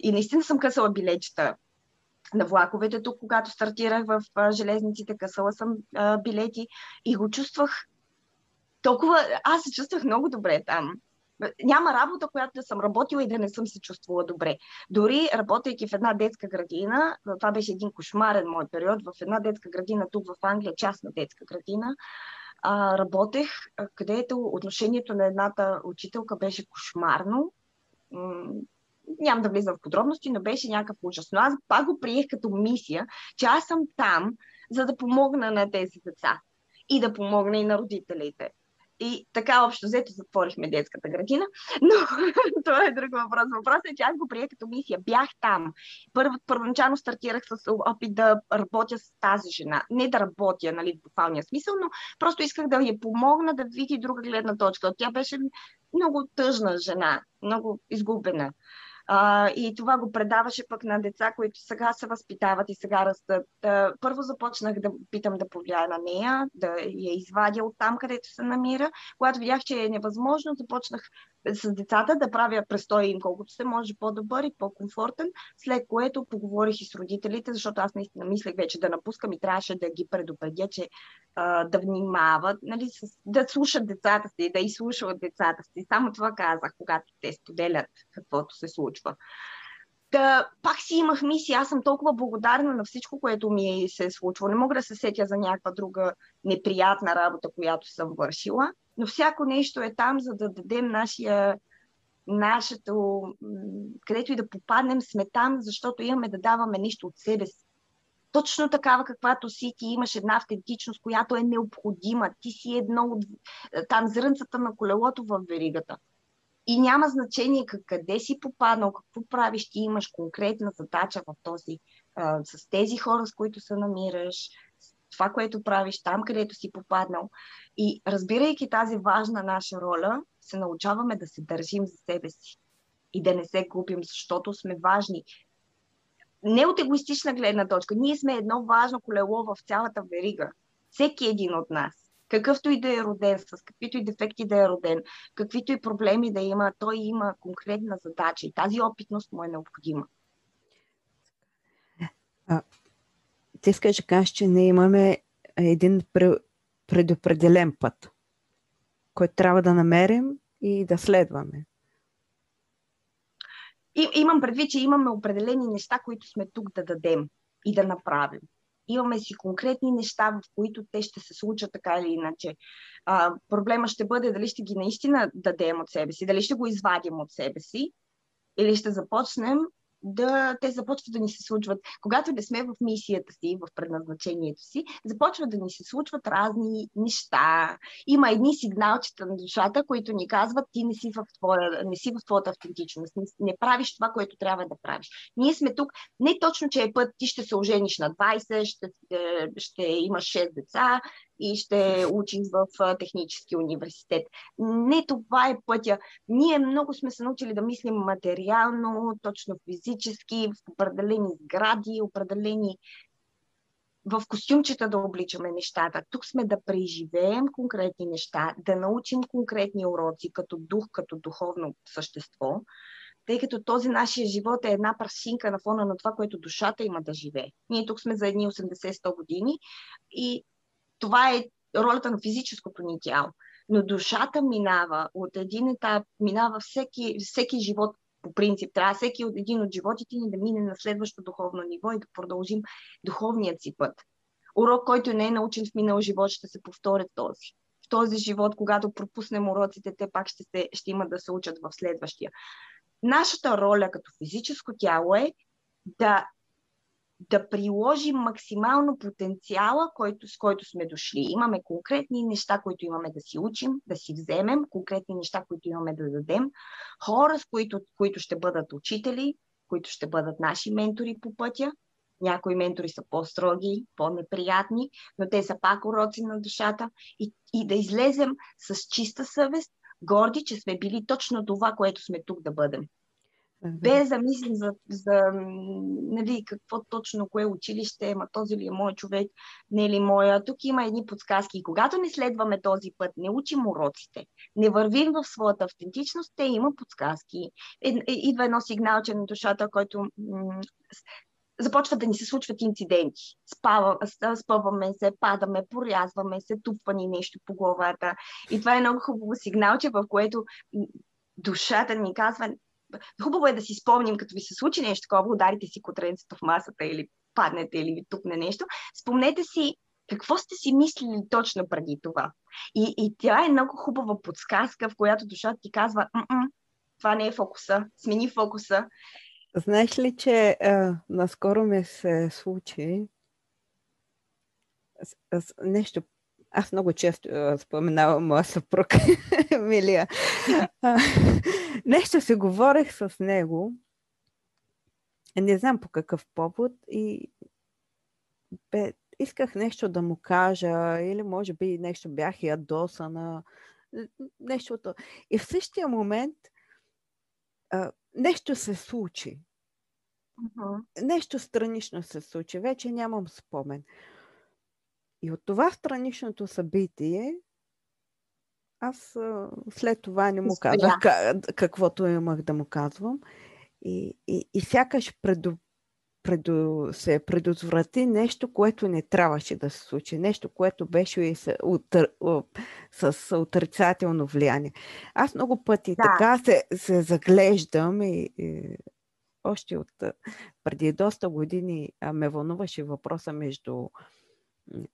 и наистина съм късала билечета на влаковете тук, когато стартирах в железниците, късала съм а, билети и го чувствах толкова... Аз се чувствах много добре там няма работа, която да съм работила и да не съм се чувствала добре. Дори работейки в една детска градина, това беше един кошмарен мой период, в една детска градина тук в Англия, частна детска градина, работех, където отношението на едната учителка беше кошмарно. М- нямам да влизам в подробности, но беше някакъв ужас. Но аз пак го приех като мисия, че аз съм там, за да помогна на тези деца и да помогна и на родителите. И така общо взето затворихме детската градина. Но [LAUGHS] това е друг въпрос. Въпросът е, че аз го приех като мисия. Бях там. Първо, първоначално стартирах с опит да работя с тази жена. Не да работя, нали, в буквалния смисъл, но просто исках да я помогна да види друга гледна точка. Тя беше много тъжна жена, много изгубена. А, и това го предаваше пък на деца, които сега се възпитават и сега растат. А, първо започнах да питам да повлияя на нея, да я извадя от там, където се намира. Когато видях, че е невъзможно, започнах с децата да правя престой им колкото се може по-добър и по-комфортен, след което поговорих и с родителите, защото аз наистина мислех вече да напускам и трябваше да ги предупредя, че а, да внимават, нали, с, да слушат децата си, да изслушват децата си. Само това казах, когато те споделят каквото се случва. Да, пак си имах мисия. Аз съм толкова благодарна на всичко, което ми се е случило. Не мога да се сетя за някаква друга неприятна работа, която съм вършила но всяко нещо е там, за да дадем нашия, нашето, където и да попаднем, сме там, защото имаме да даваме нещо от себе си. Точно такава, каквато си, ти имаш една автентичност, която е необходима. Ти си едно от там зрънцата на колелото в веригата. И няма значение къде си попаднал, какво правиш, ти имаш конкретна задача в този, а, с тези хора, с които се намираш, това, което правиш там, където си попаднал. И разбирайки тази важна наша роля, се научаваме да се държим за себе си и да не се купим, защото сме важни. Не от егоистична гледна точка. Ние сме едно важно колело в цялата верига. Всеки един от нас. Какъвто и да е роден, с каквито и дефекти да е роден, каквито и проблеми да има, той има конкретна задача и тази опитност му е необходима. Ти искаш да кажеш, че не имаме един предопределен път, който трябва да намерим и да следваме. И, имам предвид, че имаме определени неща, които сме тук да дадем и да направим. Имаме си конкретни неща, в които те ще се случат така или иначе. А, проблема ще бъде дали ще ги наистина дадем от себе си, дали ще го извадим от себе си, или ще започнем да те започват да ни се случват. Когато не сме в мисията си, в предназначението си, започват да ни се случват разни неща. Има едни сигналчета на душата, които ни казват, ти не си в, твоя, не си в твоята автентичност, не, не правиш това, което трябва да правиш. Ние сме тук, не точно, че е път, ти ще се ожениш на 20, ще, ще имаш 6 деца, и ще учиш в технически университет. Не това е пътя. Ние много сме се научили да мислим материално, точно физически, в определени сгради, определени в костюмчета да обличаме нещата. Тук сме да преживеем конкретни неща, да научим конкретни уроци като дух, като духовно същество, тъй като този нашия живот е една прасинка на фона на това, което душата има да живее. Ние тук сме за едни 80-100 години и това е ролята на физическото ни тяло. Но душата минава от един етап, минава всеки, всеки живот по принцип. Трябва всеки от един от животите ни да мине на следващо духовно ниво и да продължим духовният си път. Урок, който не е научен в минал живот, ще се повтори този. В този живот, когато пропуснем уроците, те пак ще, се, ще имат да се учат в следващия. Нашата роля като физическо тяло е да да приложим максимално потенциала, който, с който сме дошли. Имаме конкретни неща, които имаме да си учим, да си вземем, конкретни неща, които имаме да дадем, хора, с които, които ще бъдат учители, които ще бъдат наши ментори по пътя. Някои ментори са по-строги, по-неприятни, но те са пак уроци на душата. И, и да излезем с чиста съвест, горди, че сме били точно това, което сме тук да бъдем без да мислим за, за нали, какво точно, кое училище, ма този ли е мой човек, не е ли моя. Тук има едни подсказки. И когато не следваме този път, не учим уроците, не вървим в своята автентичност, те има подсказки. Е, е, идва едно сигналче на душата, който м- започват да ни се случват инциденти. Спава, спъваме се, падаме, порязваме се, тупва ни нещо по главата. И това е много хубаво сигналче, в което душата ни казва, хубаво е да си спомним, като ви се случи нещо такова, ударите си котренцето в масата или паднете или ви тупне нещо, спомнете си какво сте си мислили точно преди това. И, и тя е много хубава подсказка, в която душата ти казва, това не е фокуса, смени фокуса. Знаеш ли, че а, наскоро ми се случи с, с, нещо аз много често споменавам моя съпруг [LAUGHS] Емилия. Нещо се говорех с него. Не знам по какъв повод и бе, исках нещо да му кажа или може би нещо бях ядосана. Нещото. И в същия момент а, нещо се случи. Uh-huh. Нещо странично се случи. Вече нямам спомен. И от това страничното събитие, аз след това не му казах каквото имах да му казвам. И, и, и сякаш преду, преду, се предотврати нещо, което не трябваше да се случи. Нещо, което беше и с, утър, с отрицателно влияние. Аз много пъти да. така се, се заглеждам и, и още от преди доста години ме вълнуваше въпроса между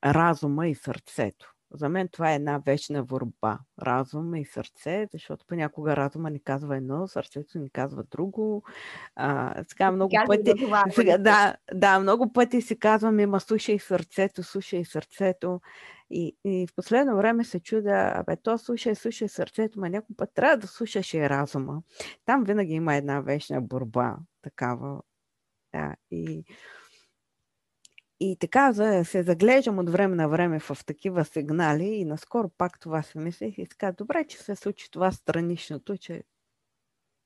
разума и сърцето. За мен това е една вечна борба. Разум и сърце, защото понякога разума ни казва едно, сърцето ни казва друго. А, сега много Казва пъти... това, [LAUGHS] Сега, да, да, много пъти си казваме, ма слушай сърцето, слушай сърцето. И, и в последно време се чудя, абе, то слушай, слушай сърцето, ма някой път трябва да слушаш и разума. Там винаги има една вечна борба, такава. Да, и, и така за, се заглеждам от време на време в такива сигнали и наскоро пак това се мислех и така, добре, че се случи това страничното, че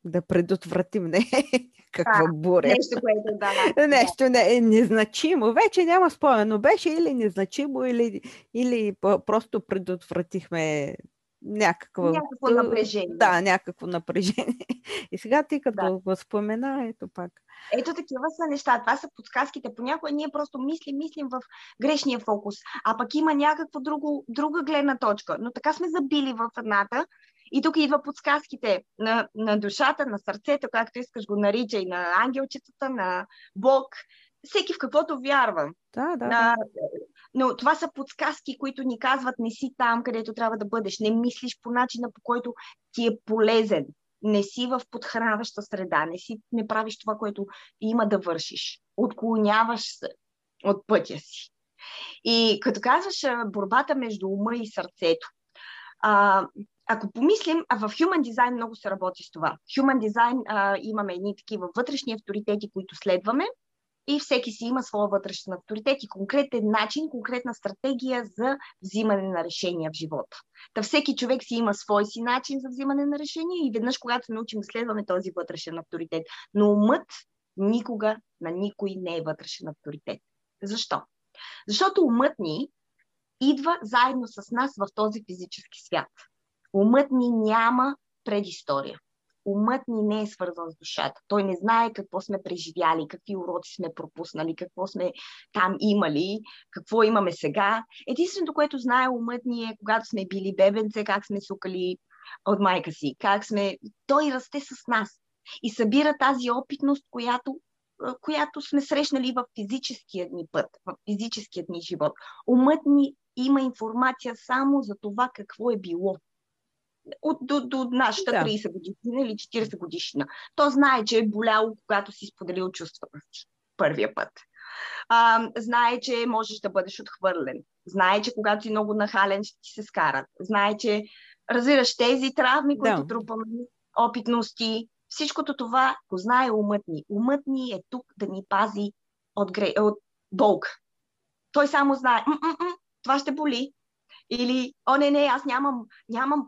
да предотвратим не [LAUGHS] каква Да, буря. Нещо, което [LAUGHS] да. Нещо не, е незначимо. Вече няма спомен, но беше или незначимо, или, или просто предотвратихме някакво... Някакво напрежение. Да, някакво напрежение. [LAUGHS] И сега ти като Да. го спомена, ето пак. Ето такива са неща. Това са подсказките. Понякога ние просто мислим, мислим в грешния фокус, а пък има някаква друго, друга гледна точка. Но така сме забили в едната и тук идва подсказките на, на душата, на сърцето, както искаш го наричай, на ангелчетата, на Бог. Всеки в каквото вярва. Да, да. На... Но това са подсказки, които ни казват не си там, където трябва да бъдеш. Не мислиш по начина, по който ти е полезен. Не си в подхранваща среда. Не, си, не правиш това, което има да вършиш. Отклоняваш се от пътя си. И като казваш борбата между ума и сърцето, а, ако помислим, а в Human Design много се работи с това. Human Design а, имаме едни такива вътрешни авторитети, които следваме и всеки си има своя вътрешен авторитет и конкретен начин, конкретна стратегия за взимане на решения в живота. Та всеки човек си има свой си начин за взимане на решения и веднъж, когато се научим да следваме този вътрешен авторитет. Но умът никога на никой не е вътрешен авторитет. Защо? Защото умът ни идва заедно с нас в този физически свят. Умът ни няма предистория. Умът ни не е свързан с душата. Той не знае какво сме преживяли, какви уроци сме пропуснали, какво сме там имали, какво имаме сега. Единственото, което знае умът ни е, когато сме били бебенце, как сме сукали от майка си, как сме... Той расте с нас и събира тази опитност, която, която сме срещнали в физическия ни път, в физическият ни живот. Умът ни има информация само за това какво е било от, до, до нашата Да. 30 годишнина или 40 годишна. То знае, че е боляло, когато си споделил чувствата си първия път. А, знае, че можеш да бъдеш отхвърлен. Знае, че когато си много нахален, ще ти се скарат. Знае, че разбираш тези травми, които Да. трупаме, опитности, всичкото това го знае умът ни. Умът ни е тук да ни пази от, гре... от болка. Той само знае, това ще боли. Или, о, не, не, аз нямам, нямам,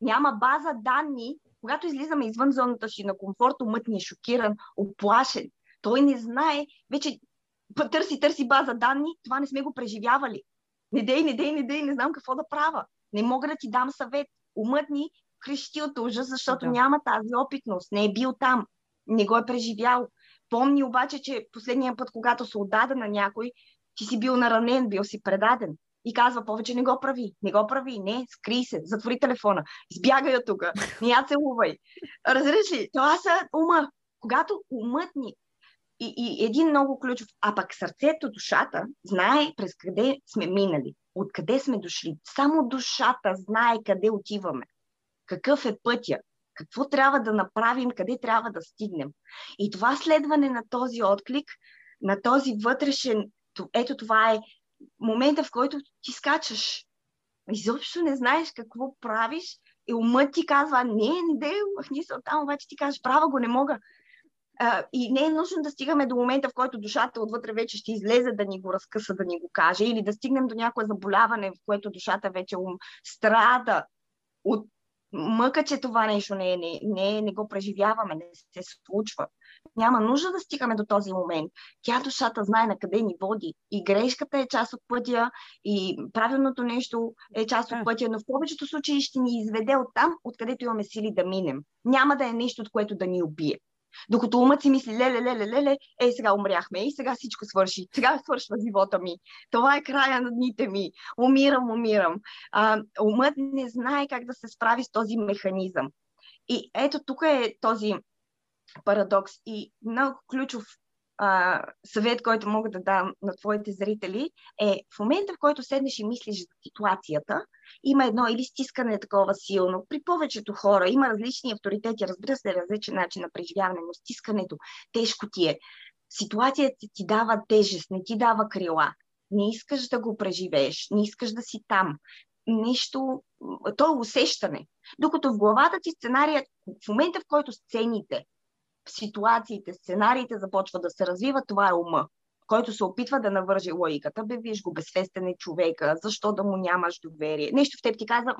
няма база данни. Когато излизаме извън зоната си на комфорт, умът ни е шокиран, оплашен. Той не знае, вече търси, търси база данни, това не сме го преживявали. Не дей, не дей, не дей, не знам какво да правя. Не мога да ти дам съвет. Умът ни крещи от ужас, защото Да. няма тази опитност. Не е бил там. Не го е преживял. Помни обаче, че последния път, когато се отдаде на някой, ти си бил наранен, бил си предаден. И казва, повече не го прави, не го прави, не, скри се, затвори телефона, избягай от тук, не я целувай. Разбираш ли, това са ума. Когато умът ни и, и един много ключов, а пък сърцето, душата, знае през къде сме минали, откъде сме дошли. Само душата знае къде отиваме, какъв е пътя, какво трябва да направим, къде трябва да стигнем. И това следване на този отклик, на този вътрешен, то- ето това е момента, в който ти скачаш. Изобщо не знаеш какво правиш и умът ти казва, не, не дей, махни се оттам, обаче ти кажеш, права го, не мога. А, и не е нужно да стигаме до момента, в който душата отвътре вече ще излезе да ни го разкъса, да ни го каже, или да стигнем до някое заболяване, в което душата вече ум страда от мъка, че това нещо не, не, не, не го преживяваме, не се случва. Няма нужда да стигаме до този момент. Тя душата знае на къде ни води. И грешката е част от пътя, и правилното нещо е част от Да. пътя, но в повечето случаи ще ни изведе от там, откъдето имаме сили да минем. Няма да е нещо, от което да ни убие. Докато умът си мисли, леле, леле, леле, ей сега умряхме, и сега всичко свърши, сега свършва живота ми, това е края на дните ми, умирам, умирам. А, умът не знае как да се справи с този механизъм. И ето тук е този парадокс и много ключов а, съвет, който мога да дам на твоите зрители, е в момента, в който седнеш и мислиш за ситуацията, има едно или стискане такова силно. При повечето хора има различни авторитети, разбира се, различен начин на преживяване, но стискането тежко ти е. Ситуацията ти дава тежест, не ти дава крила. Не искаш да го преживееш, не искаш да си там. Нещо, то е усещане. Докато в главата ти сценарият, в момента в който сцените, ситуациите, сценариите започват да се развиват, това е ума, който се опитва да навържи логиката. Бе, виж го, безфестен е човека, защо да му нямаш доверие? Нещо в теб ти казва,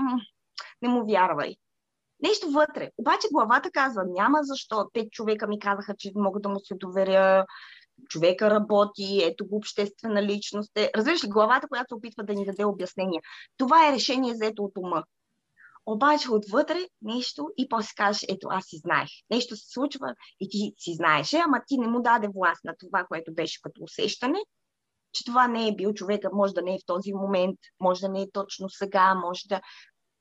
не му вярвай. Нещо вътре. Обаче главата казва, няма защо. Те човека ми казаха, че мога да му се доверя, човека работи, ето го обществена личност. Е. Разбираш ли, главата, която се опитва да ни даде обяснение. Това е решение взето от ума обаче отвътре нещо и после кажеш, ето аз си знаех. Нещо се случва и ти си знаеше, ама ти не му даде власт на това, което беше като усещане, че това не е бил човека, може да не е в този момент, може да не е точно сега, може да...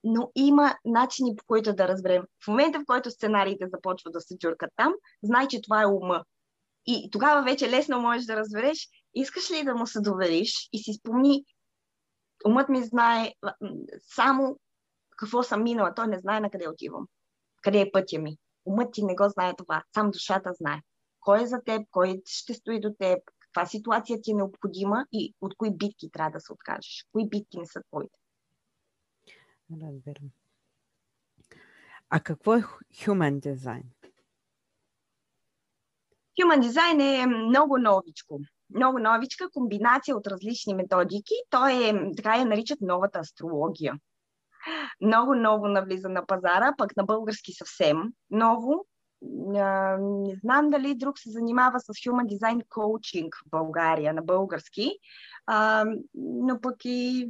Но има начини по които да разберем. В момента, в който сценариите започват да се джуркат там, знай, че това е ума. И тогава вече лесно можеш да разбереш, искаш ли да му се довериш и си спомни, умът ми знае само какво съм минала, той не знае на къде отивам. Къде е пътя ми. Умът ти не го знае това, сам душата знае. Кой е за теб, кой ще стои до теб, каква ситуация ти е необходима и от кои битки трябва да се откажеш. Кои битки не са твоите. Разбирам. А какво е Human Design? Human Design е много новичко. Много новичка комбинация от различни методики. Той е, така я наричат новата астрология много ново навлиза на пазара, пък на български съвсем ново. Не знам дали друг се занимава с Human Design Coaching в България на български, но пък и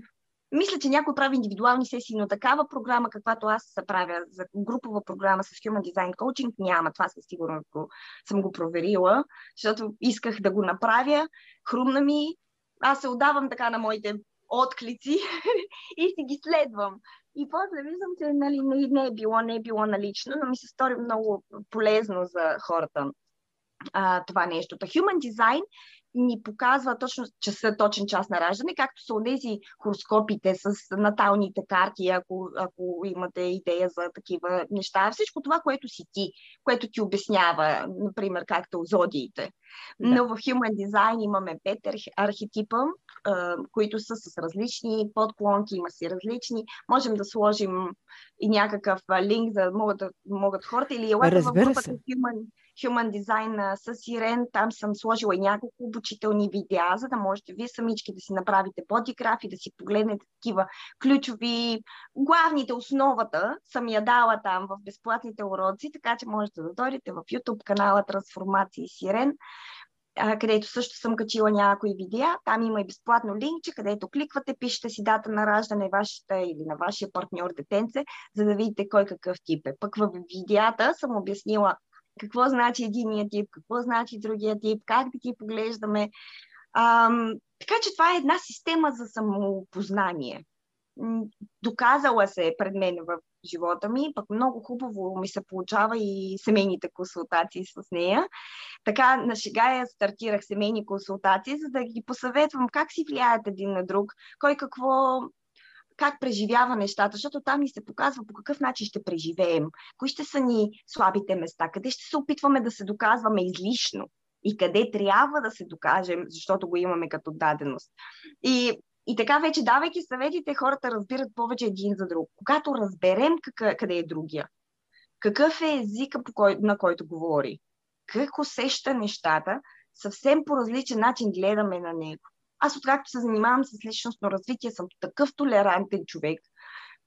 мисля, че някой прави индивидуални сесии, но такава програма, каквато аз правя за групова програма с Human Design Coaching, няма. Това със сигурност го, съм го проверила, защото исках да го направя. Хрумна ми. Аз се отдавам така на моите отклици [LAUGHS] и си ги следвам. И после виждам, че нали, не, не е било, не е било налично, но ми се стори много полезно за хората а, това нещо. Та Human Design ни показва точно часа, точен час на раждане, както са тези хороскопите с наталните карти, ако, ако имате идея за такива неща. Всичко това, което си ти, което ти обяснява, например, както зодиите. Да. Но в Human Design имаме пет архетипа, които са с различни подклонки, има си различни. Можем да сложим и някакъв линк, за да могат, да, могат хората или елата в групата Human, Human Design с Ирен. Там съм сложила и няколко обучителни видеа, за да можете вие самички да си направите бодиграф и да си погледнете такива ключови, главните, основата съм я дала там в безплатните уроци, така че можете да дойдете в YouTube канала Трансформации с Ирен където също съм качила някои видеа. Там има и безплатно линкче, където кликвате, пишете си дата на раждане вашата или на вашия партньор детенце, за да видите кой какъв тип е. Пък в видеята съм обяснила какво значи единия тип, какво значи другия тип, как да ги поглеждаме. Ам, така че това е една система за самопознание. Доказала се е пред мен в живота ми, пък много хубаво ми се получава и семейните консултации с нея. Така на шега я стартирах семейни консултации, за да ги посъветвам как си влияят един на друг, кой какво как преживява нещата, защото там ни се показва по какъв начин ще преживеем, кои ще са ни слабите места, къде ще се опитваме да се доказваме излишно и къде трябва да се докажем, защото го имаме като даденост. И, и така вече, давайки съветите, хората разбират повече един за друг. Когато разберем къка, къде е другия, какъв е езика, по кой, на който говори, как усеща нещата, съвсем по различен начин гледаме на него. Аз откакто се занимавам с личностно развитие, съм такъв толерантен човек.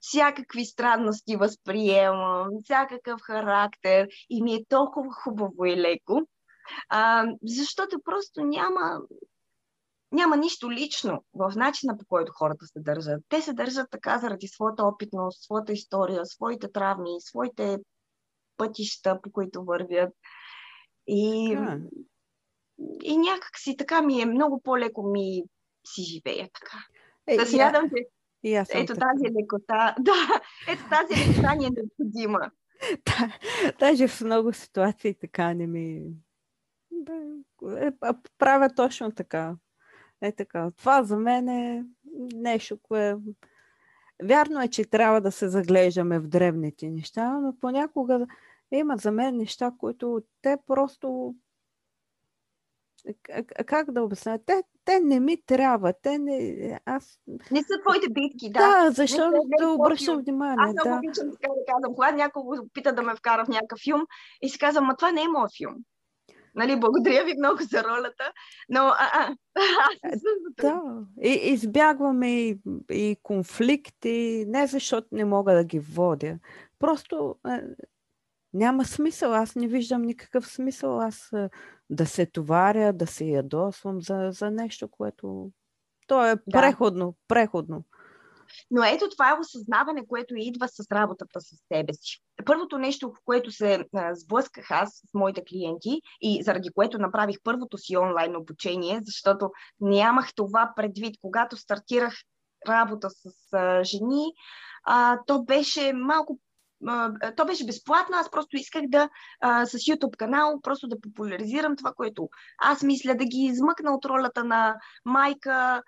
Всякакви странности възприемам, всякакъв характер и ми е толкова хубаво и леко, а, защото просто няма, няма нищо лично в начина по който хората се държат. Те се държат така заради своята опитност, своята история, своите травми, своите пътища, по които вървят. И, yeah и някак си така ми е много по-леко ми си живея така. Е, да смятам, че и аз ето така. тази лекота, [LAUGHS] да, ето тази лекота ни е необходима. [LAUGHS] Даже в много ситуации така не ми... е, правя точно така. Е така. Това за мен е нещо, кое... Вярно е, че трябва да се заглеждаме в древните неща, но понякога има за мен неща, които те просто как да обясня? Те, те не ми трябва. Те не. Аз... Не са твоите битки, да. Да, защо не, да обръщам внимание? Аз много да. обичам така да казвам. Когато някой опита да ме вкара в някакъв филм и си казвам, ма това не е моят филм. Нали, благодаря ви много за ролята, но а, а, [LAUGHS] аз Да, и, избягваме и, и конфликти, не защото не мога да ги водя. Просто е, няма смисъл. Аз не виждам никакъв смисъл аз да се товаря, да се ядосвам за, за нещо, което... То е да. преходно, преходно. Но ето това е осъзнаване, което идва с работата с себе си. Първото нещо, в което се сблъсках аз с моите клиенти и заради което направих първото си онлайн обучение, защото нямах това предвид, когато стартирах работа с а, жени, а, то беше малко то беше безплатно, аз просто исках да а, с YouTube канал просто да популяризирам това, което аз мисля, да ги измъкна от ролята на майка,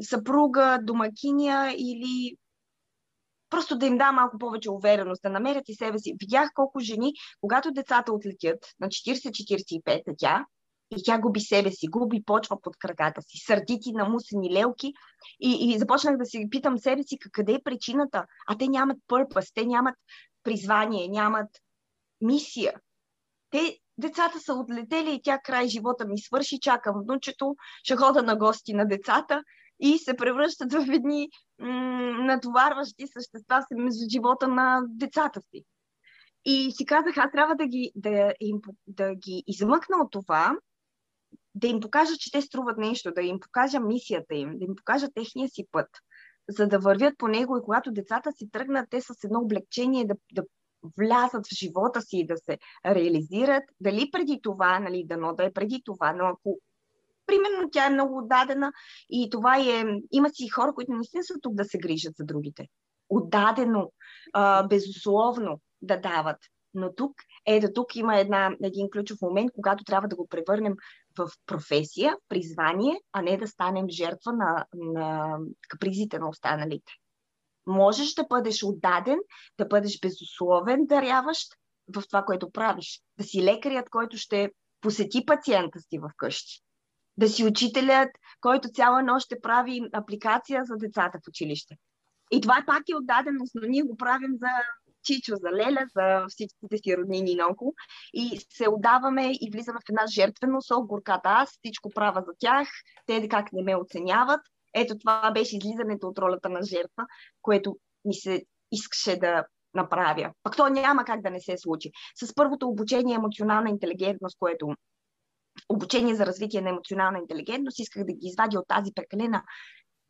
съпруга, домакиня или просто да им дам малко повече увереност, да намерят и себе си. Видях колко жени, когато децата отлетят на 40-45, тя, и тя губи себе си, губи почва под краката си, сърдити, намусени лелки. И, и започнах да си питам себе си къде е причината. А те нямат пърпъс, те нямат призвание, нямат мисия. Те, децата са отлетели и тя край живота ми свърши, чакам внучето, ще хода на гости на децата и се превръщат в едни м- натоварващи същества между живота на децата си. И си казах, аз трябва да ги, да, им, да ги измъкна от това да им покажа, че те струват нещо, да им покажа мисията им, да им покажа техния си път, за да вървят по него и когато децата си тръгнат, те с едно облегчение да, да влязат в живота си и да се реализират. Дали преди това, нали, дано да е преди това, но ако примерно тя е много отдадена и това е... Има си хора, които наистина са тук да се грижат за другите. Отдадено, а, безусловно да дават. Но тук, ето тук има една, един ключов момент, когато трябва да го превърнем в професия, призвание, а не да станем жертва на, на капризите на останалите. Можеш да бъдеш отдаден, да бъдеш безусловен даряващ в това, което правиш. Да си лекарят, който ще посети пациента си в къщи. Да си учителят, който цяла нощ ще прави апликация за децата в училище. И това пак е отдаденост, но ние го правим за Чичо, за Леля, за всичките си роднини наоколо. И се отдаваме и влизаме в една жертвеност, о, горката аз, всичко права за тях, те как не ме оценяват. Ето това беше излизането от ролята на жертва, което ми се искаше да направя. Пък то няма как да не се случи. С първото обучение емоционална интелигентност, което обучение за развитие на емоционална интелигентност, исках да ги извадя от тази прекалена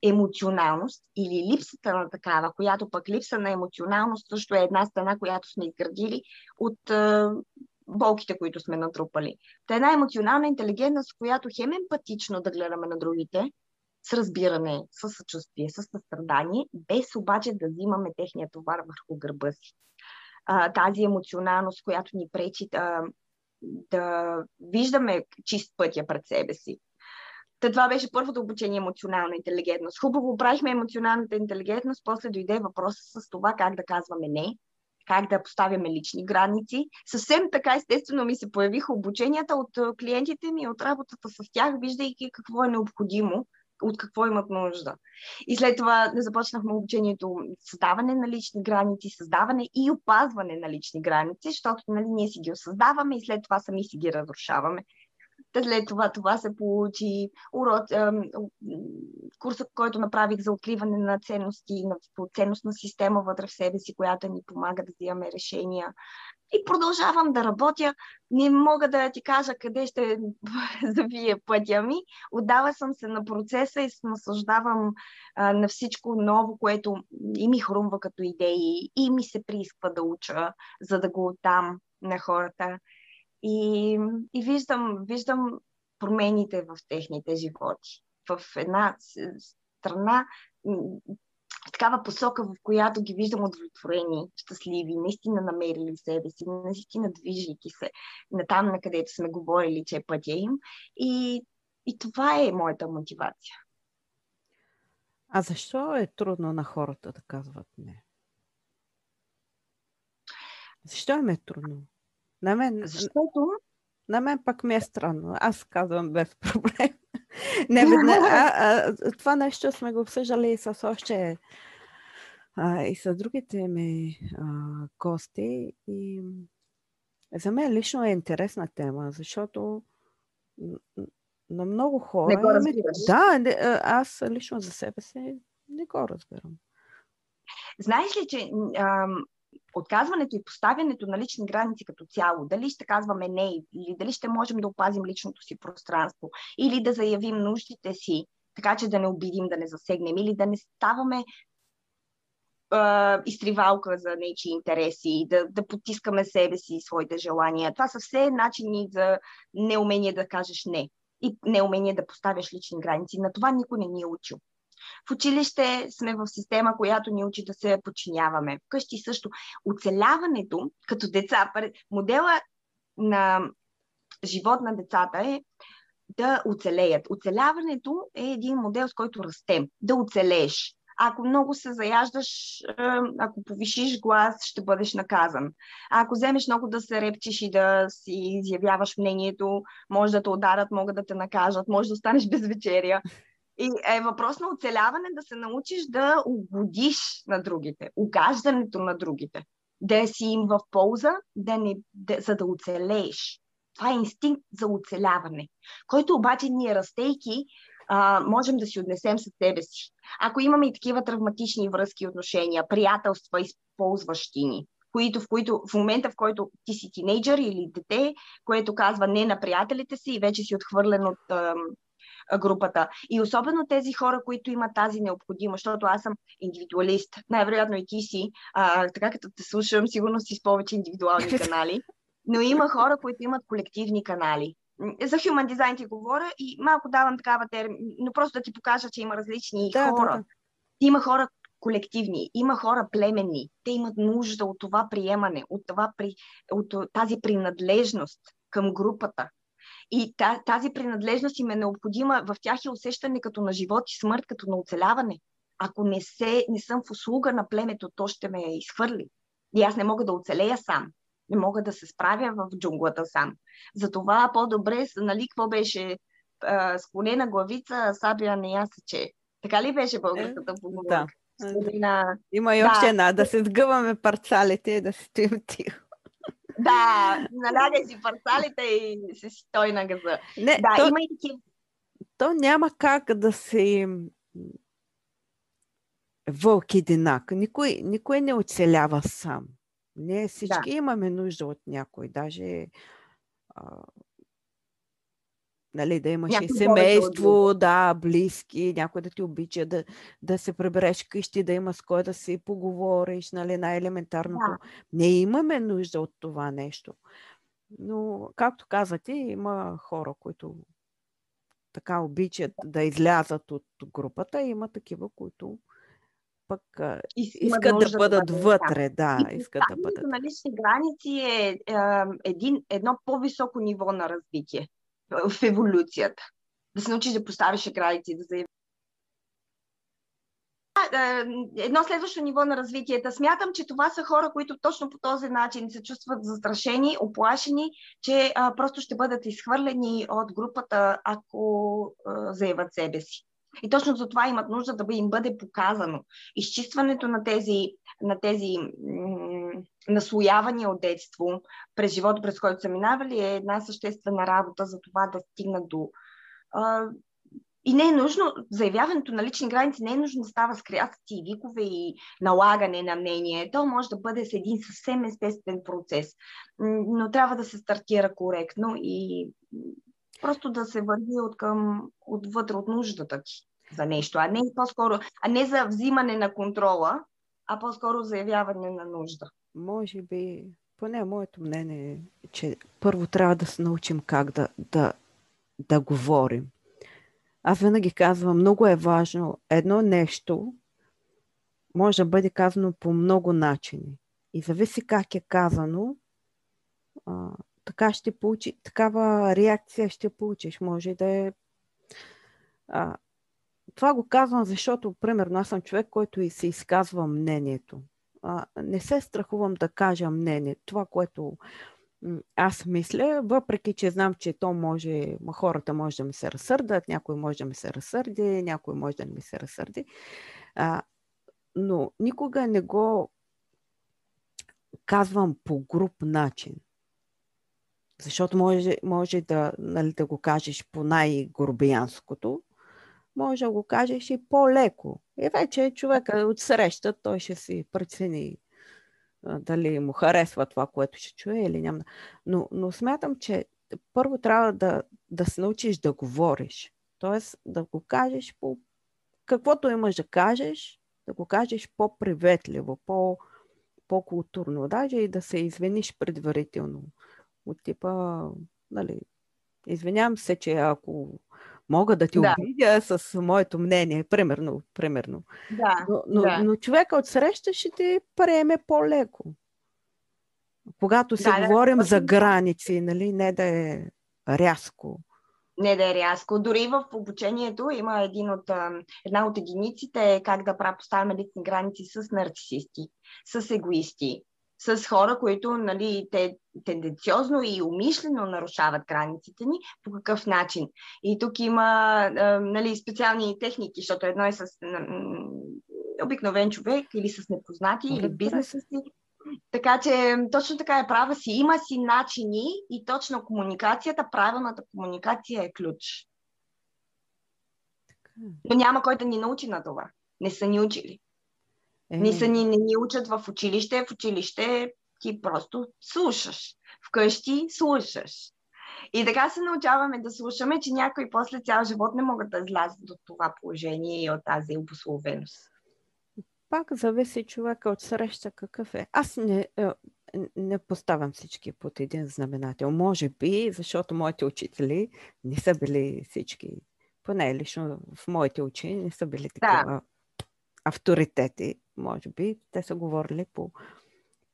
емоционалност или липсата на такава, която пък липса на емоционалност също е една стена, която сме изградили от болките, които сме натрупали. Та една емоционална интелигентност, която хем емпатично да гледаме на другите, с разбиране, с съчувствие, с състрадание, без обаче да взимаме техния товар върху гърба си. А, тази емоционалност, която ни пречи да, да виждаме чист пътя пред себе си, Та това беше първото обучение емоционална интелигентност. Хубаво правихме емоционалната интелигентност, после дойде въпроса с това как да казваме не, как да поставяме лични граници. Съвсем така естествено ми се появиха обученията от клиентите ми, от работата с тях, виждайки какво е необходимо, от какво имат нужда. И след това започнахме обучението създаване на лични граници, създаване и опазване на лични граници, защото нали, ние си ги осъздаваме и след това сами си ги разрушаваме. След това това се получи урок, курсът, който направих за откриване на ценности, на ценностна система вътре в себе си, която ни помага да взимаме решения. И продължавам да работя. Не мога да ти кажа къде ще [LAUGHS] завие пътя ми. Отдава съм се на процеса и се наслаждавам а, на всичко ново, което и ми хрумва като идеи, и ми се приисква да уча, за да го оттам на хората. И, и виждам, виждам промените в техните животи. В една страна такава посока, в която ги виждам удовлетворени, щастливи, наистина намерили себе си, наистина движейки се на там, на където сме говорили, че е пътя им. И, и това е моята мотивация. А защо е трудно на хората да казват не? Защо е трудно? На мен, Защото... На мен пък ми е странно. Аз казвам без [LAUGHS] проблем. Не, не, а, а, това нещо сме го обсъждали и с още а, и с другите ми а, гости. И за мен лично е интересна тема, защото на много хора... Не го разбираш. Да, не, аз лично за себе си не го разбирам. Знаеш ли, че ам, отказването и поставянето на лични граници като цяло, дали ще казваме не, или дали ще можем да опазим личното си пространство, или да заявим нуждите си, така че да не обидим, да не засегнем, или да не ставаме изтривалка за нечи интереси, да, да потискаме себе си и своите желания. Това са все начини за неумение да кажеш не и неумение да поставяш лични граници. На това никой не ни е учил. В училище сме в система, която ни учи да се подчиняваме. Вкъщи също. Оцеляването като деца, модела на живот на децата е да оцелеят. Оцеляването е един модел, с който растем. Да оцелееш. Ако много се заяждаш, ако повишиш глас, ще бъдеш наказан. Ако вземеш много да се репчиш и да си изявяваш мнението, може да те ударат, могат да те накажат, може да останеш без вечеря. И е въпрос на оцеляване да се научиш да угодиш на другите, угаждането на другите. Да си им в полза, да не, да, за да оцелееш. Това е инстинкт за оцеляване, който обаче ние растейки а, можем да си отнесем със себе си. Ако имаме и такива травматични връзки, отношения, приятелства, използващи ни, които, в, които, в момента, в който ти си тинейджър или дете, което казва не на приятелите си и вече си отхвърлен от групата. И особено тези хора, които имат тази необходимост, защото аз съм индивидуалист, най-вероятно и ти си, а, така като те слушам, сигурно си с повече индивидуални [LAUGHS] канали, но има хора, които имат колективни канали. За human design ти говоря и малко давам такава термин, но просто да ти покажа, че има различни да, хора. Да, да. Има хора колективни, има хора племенни. Те имат нужда от това приемане, от, това при, от тази принадлежност към групата. И тази принадлежност им е необходима. В тях е усещане като на живот и смърт, като на оцеляване. Ако не, се, не съм в услуга на племето, то ще ме изхвърли. И аз не мога да оцелея сам. Не мога да се справя в джунглата сам. Затова по-добре, нали, какво беше а, склонена главица, сабия не я сече. Така ли беше българската е, поговорка? Да. Има и още да. една, да се сгъваме парцалите и да стоим тихо. Да, налягай си парцалите и си той на газа. Не, да, то, има и такива. То няма как да се вълк единак. Никой, никой не оцелява сам. Не всички да. имаме нужда от някой. Даже а, нали, да имаш някой и семейство, да, близки, някой да ти обича, да, да се прибереш къщи, да има с кой да си поговориш, нали, най-елементарното. Да. Не имаме нужда от това нещо. Но, както казате, има хора, които така обичат да излязат от групата, има такива, които пък искат да бъдат да вътре, да, искат да бъдат. на лични граници е, е един, едно по-високо ниво на развитие в еволюцията. Да се научиш да поставиш граници, да заявиш едно следващо ниво на развитието. Смятам, че това са хора, които точно по този начин се чувстват застрашени, оплашени, че а, просто ще бъдат изхвърлени от групата, ако а, заявят себе си. И точно за това имат нужда да им бъде показано. Изчистването на тези, на тези м- наслоявания от детство през живота, през който са минавали, е една съществена работа за това да стигнат до. А, и не е нужно, заявяването на лични граници не е нужно да става с крясъци и викове и налагане на мнение. То може да бъде с един съвсем естествен процес, но трябва да се стартира коректно и просто да се върви от към, отвътре от нуждата ти за нещо, а не по-скоро, а не за взимане на контрола, а по-скоро заявяване на нужда. Може би, поне моето мнение е, че първо трябва да се научим как да, да, да говорим. Аз винаги казвам, много е важно едно нещо може да бъде казано по много начини. И зависи как е казано, така ще получи, такава реакция ще получиш. Може да е. А, това го казвам, защото, примерно, аз съм човек, който и се изказва мнението. А, не се страхувам да кажа мнение. Това, което аз мисля, въпреки че знам, че то може, хората може да ми се разсърдат, някой може да ми се разсърди, някой може да не ми се разсърди, а, но никога не го казвам по груп начин. Защото може, може да, нали, да го кажеш по най-горбиянското, може да го кажеш и по-леко. И вече човека от среща, той ще си прецени дали му харесва това, което ще чуе или няма. Но, но смятам, че първо трябва да, да се научиш да говориш. Тоест да го кажеш по каквото имаш да кажеш, да го кажеш по-приветливо, по- по-културно. Даже и да се извиниш предварително. От типа, нали, извинявам се, че ако мога да ти да. обидя с моето мнение, примерно. примерно. Да, но, но, да. но човека от среща ще те приеме по-леко. Когато си да, говорим да, за граници, нали, не да е рязко. Не да е рязко. Дори в обучението има един от, една от единиците как да поставяме лични граници с нарцисисти, с егоисти, с хора, които нали, те тенденциозно и умишлено нарушават границите ни, по какъв начин. И тук има нали, специални техники, защото едно е с обикновен човек или с непознати, или бизнеса си. Така че точно така е права си. Има си начини и точно комуникацията, правилната комуникация е ключ. Но няма кой да ни научи на това. Не са ни учили. Е... Не са ни, не ни учат в училище. В училище ти просто слушаш. Вкъщи слушаш. И така се научаваме да слушаме, че някои после цял живот не могат да излязат от това положение и от тази обословеност. Пак зависи човека от среща какъв е. Аз не, е, не поставям всички под един знаменател. Може би, защото моите учители не са били всички, поне лично в моите учени не са били такива да. авторитети. Може би те са говорили по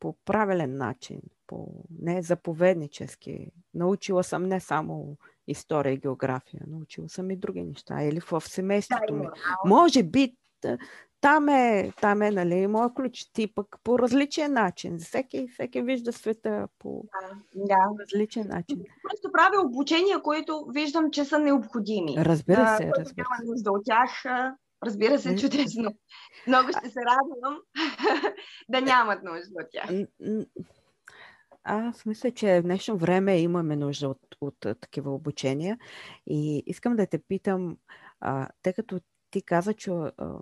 по правилен начин, по не заповеднически. Научила съм не само история и география, научила съм и други неща. Или в семейството ми. Може би там е, там е нали, моят ключ. Ти пък по различен начин. Всеки, всеки вижда света по да. различен начин. Просто правя обучения, които виждам, че са необходими. Разбира се, разбира се. нужда от тях, Разбира се, чудесно. Много ще се радвам [LAUGHS] да нямат нужда от тях. Аз мисля, че в днешно време имаме нужда от, от, от такива обучения. И искам да те питам, а, тъй като ти каза, че а,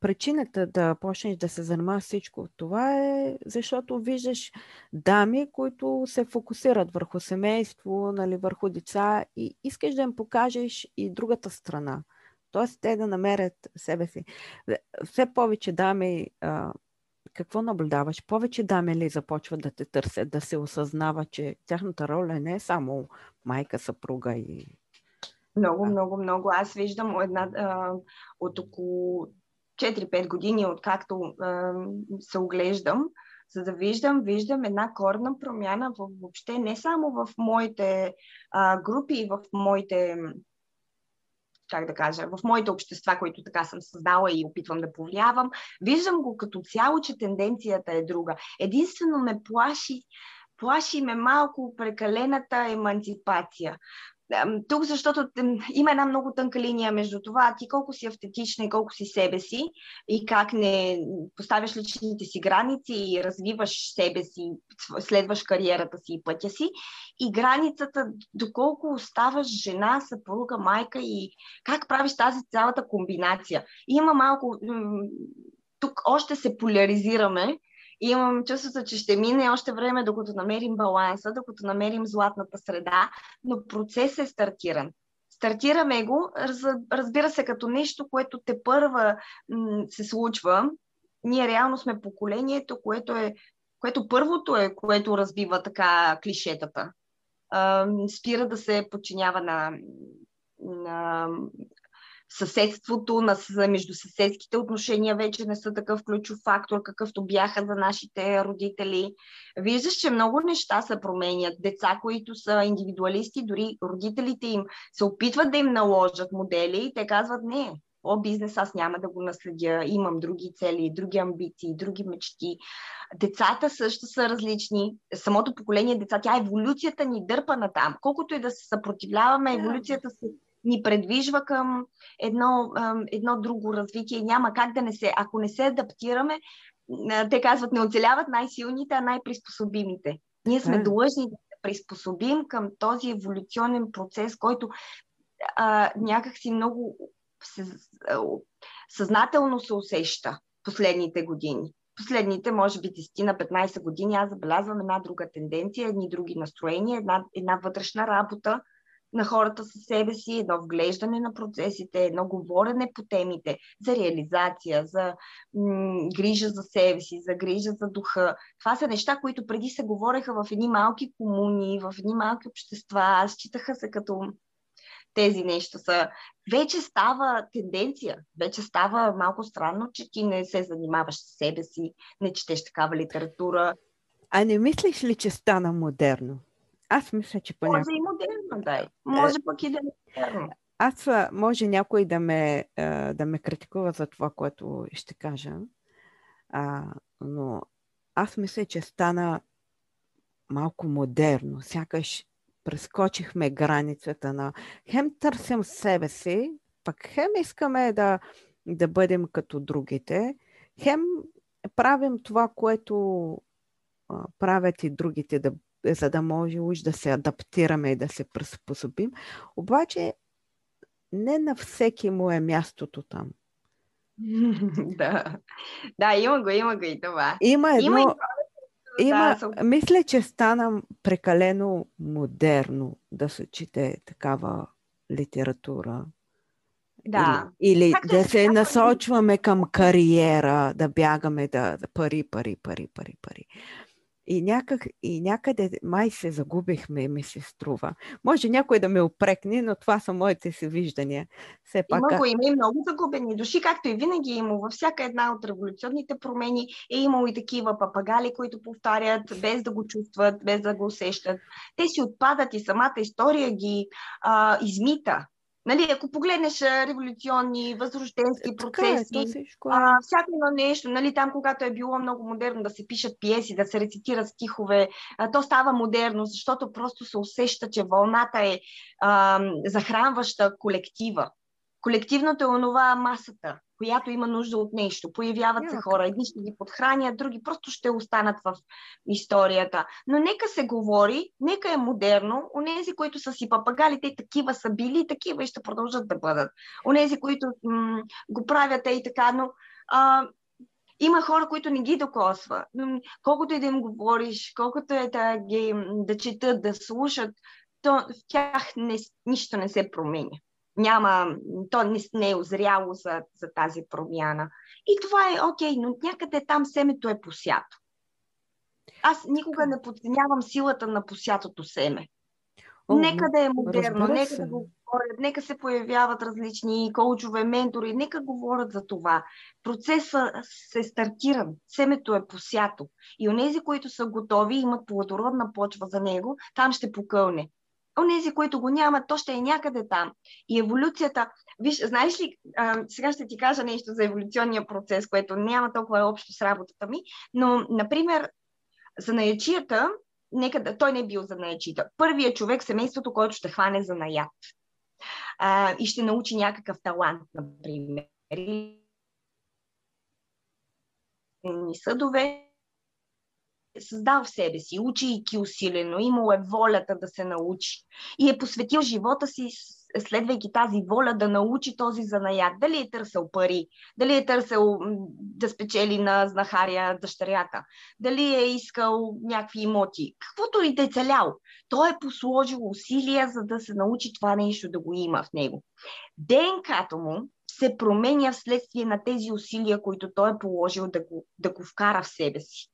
причината да почнеш да се занимаваш всичко това е, защото виждаш дами, които се фокусират върху семейство, нали, върху деца и искаш да им покажеш и другата страна. Тоест те да намерят себе си. Все повече дами, а, какво наблюдаваш? Повече дами ли започват да те търсят, да се осъзнава, че тяхната роля не е само майка, съпруга и... Много, много, много. Аз виждам една, а, от около 4-5 години, откакто а, се оглеждам, за да виждам, виждам една корна промяна в, въобще не само в моите а, групи и в моите как да кажа, в моите общества, които така съм създала и опитвам да повлиявам, виждам го като цяло, че тенденцията е друга. Единствено ме плаши, плаши ме малко прекалената емансипация тук, защото има една много тънка линия между това, ти колко си автентична и колко си себе си и как не поставяш личните си граници и развиваш себе си, следваш кариерата си и пътя си и границата, доколко оставаш жена, съпруга, майка и как правиш тази цялата комбинация. Има малко тук още се поляризираме имам чувството, че ще мине още време, докато намерим баланса, докато намерим златната среда, но процесът е стартиран. Стартираме го, разбира се, като нещо, което те първа м- се случва. Ние реално сме поколението, което е което първото е, което разбива така клишетата. Спира да се подчинява на, на съседството, на, между съседските отношения вече не са такъв ключов фактор, какъвто бяха за нашите родители. Виждаш, че много неща се променят. Деца, които са индивидуалисти, дори родителите им се опитват да им наложат модели и те казват не, о, бизнес аз няма да го наследя, имам други цели, други амбиции, други мечти. Децата също са различни. Самото поколение деца, тя еволюцията ни дърпа на там. Колкото и да се съпротивляваме, еволюцията се ни предвижва към едно, едно друго развитие. Няма как да не се, ако не се адаптираме, те казват, не оцеляват най-силните, а най-приспособимите. Ние сме длъжни да се приспособим към този еволюционен процес, който а, някакси много съзнателно се усеща последните години. Последните, може би, 10 на 15 години, аз забелязвам една друга тенденция, едни други настроения, една, една вътрешна работа на хората със себе си, едно вглеждане на процесите, едно говорене по темите за реализация, за м- грижа за себе си, за грижа за духа. Това са неща, които преди се говореха в едни малки комуни, в едни малки общества, считаха се като тези неща са. Вече става тенденция, вече става малко странно, че ти не се занимаваш с себе си, не четеш такава литература. А не мислиш ли, че стана модерно? Аз мисля, че понякога... Може и модерно, да. Може е... пък и да е модерно. Аз може някой да ме, да ме критикува за това, което ще кажа, а, но аз мисля, че стана малко модерно. Сякаш прескочихме границата на хем търсим себе си, пък хем искаме да, да бъдем като другите, хем правим това, което а, правят и другите, да, за да може уж да се адаптираме и да се приспособим. Обаче не на всеки му е мястото там. [LAUGHS] да. да, има го, има го и това. Има едно, има и има, да, мисля, че стана прекалено модерно да се чете такава литература. Да. Или, или да се насочваме към кариера, да бягаме да, да пари, пари, пари, пари, пари. И, някак, и някъде май се загубихме, ми се струва. Може някой да ме опрекне, но това са моите си виждания. Все пак... Има го, има и много загубени души, както и винаги има. Във всяка една от революционните промени е имало и такива папагали, които повтарят, без да го чувстват, без да го усещат. Те си отпадат и самата история ги а, измита. Нали, ако погледнеш революционни, възрожденски процеси, е, всичко, а, всяко едно нещо, нали, там когато е било много модерно да се пишат пиеси, да се рецитират стихове, а, то става модерно, защото просто се усеща, че вълната е а, захранваща колектива. Колективното е онова масата, която има нужда от нещо. Появяват се хора, едни ще ги подхранят, други просто ще останат в историята. Но нека се говори, нека е модерно. Онези, които са си папагали, те такива са били, такива и ще продължат да бъдат. Онези, които м- го правят е и така, но а, има хора, които не ги докосва. Колкото и да им говориш, колкото е да ги да четат, да слушат, то в тях не, нищо не се променя няма, то не, не е озряло за, за тази промяна. И това е окей, но някъде там семето е посято. Аз никога не подценявам силата на посятото семе. О, нека да е модерно, нека да го говорят, нека се появяват различни коучове, ментори, нека говорят за това. Процесът се стартира, семето е посято. И онези, които са готови, имат плодородна почва за него, там ще покълне онези, които го нямат, то ще е някъде там. И еволюцията, виж, знаеш ли, а, сега ще ти кажа нещо за еволюционния процес, което няма толкова общо с работата ми, но, например, за наячията, нека да, той не е бил за наячита. Първият човек семейството, който ще хване за наят а, и ще научи някакъв талант, например. Съдове, създал себе си, учейки усилено, имал е волята да се научи и е посветил живота си, следвайки тази воля да научи този занаят. Дали е търсил пари, дали е търсил да спечели на знахаря дъщерята, дали е искал някакви имоти, каквото и да е целял. Той е посложил усилия, за да се научи това нещо да го има в него. ДНК-то му се променя вследствие на тези усилия, които той е положил да го, да го вкара в себе си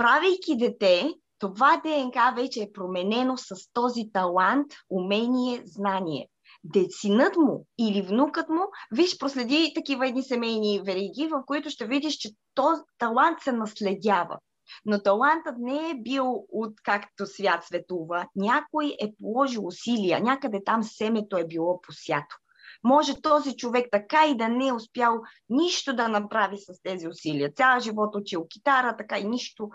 правейки дете, това ДНК вече е променено с този талант, умение, знание. Децинът му или внукът му, виж, проследи такива едни семейни вериги, в които ще видиш, че този талант се наследява. Но талантът не е бил от както свят светува. Някой е положил усилия, някъде там семето е било посято. Може този човек така и да не е успял нищо да направи с тези усилия. Цял живот учил китара, така и нищо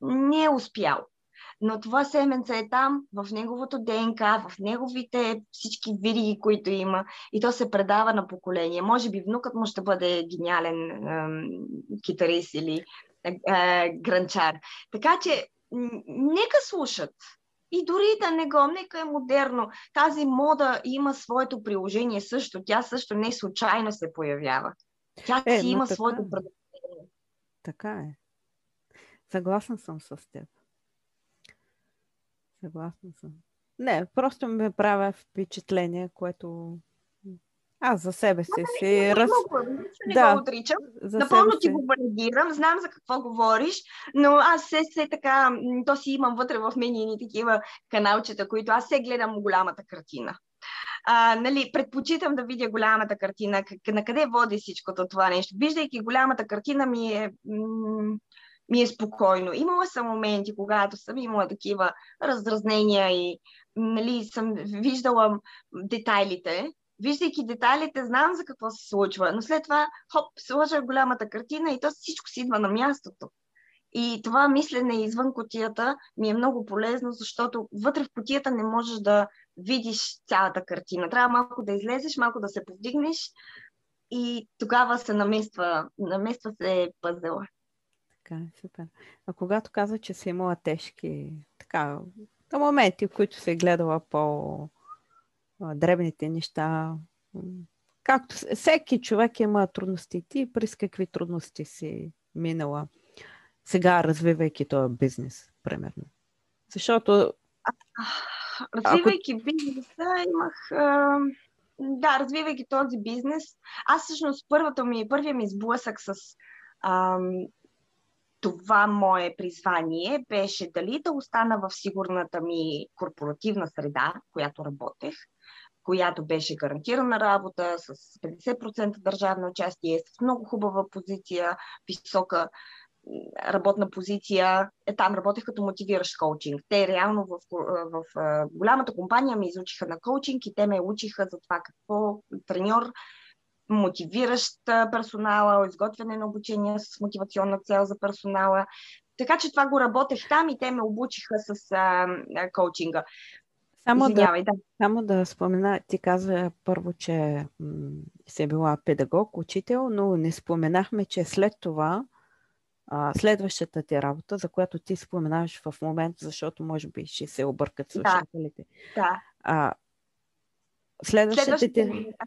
не е успял. Но това семенце е там, в неговото ДНК, в неговите всички вириги, които има, и то се предава на поколение. Може би внукът му ще бъде гениален е, китарист или е, е, гранчар. Така че, нека слушат. И дори да не го, нека е модерно. Тази мода има своето приложение също. Тя също не случайно се появява. Тя е, си има така, своето е. предупреждение. Така е. Съгласна съм с теб. Съгласна съм. Не, просто ми правя впечатление, което аз за себе си си раз... Не да, го отричам. Напълно ти го валидирам, знам за какво говориш, но аз се, се така, то си имам вътре в мен и такива каналчета, които аз се гледам голямата картина. А, нали, предпочитам да видя голямата картина, на къде води всичкото това нещо. Виждайки голямата картина ми е, ми е спокойно. Имала съм моменти, когато съм имала такива раздразнения и нали, съм виждала детайлите, виждайки детайлите, знам за какво се случва, но след това, хоп, сложа голямата картина и то всичко си идва на мястото. И това мислене извън котията ми е много полезно, защото вътре в котията не можеш да видиш цялата картина. Трябва малко да излезеш, малко да се повдигнеш и тогава се намества, намества се пъзела. Така, е, супер. А когато казва, че си имала тежки така, моменти, в които се е гледала по дребните неща. Както всеки човек има трудности. Ти през какви трудности си минала сега, развивайки този бизнес, примерно? Защото... Развивайки ако... бизнеса, имах... А... Да, развивайки този бизнес, аз всъщност първата ми, първия ми сблъсък с ам, това мое призвание беше дали да остана в сигурната ми корпоративна среда, в която работех, която беше гарантирана работа с 50% държавно участие, с много хубава позиция, висока работна позиция. Е, там работех като мотивиращ коучинг. Те реално в, в, в голямата компания ме изучиха на коучинг и те ме учиха за това какво треньор, мотивиращ персонала, изготвяне на обучение с мотивационна цел за персонала. Така че това го работех там и те ме обучиха с а, коучинга. Само да, да. Само да спомена, ти каза първо, че м- си била педагог, учител, но не споменахме, че след това а, следващата ти работа, за която ти споменаваш в момента, защото може би ще се объркат слушателите. Да, да. А, Следващата, Следващата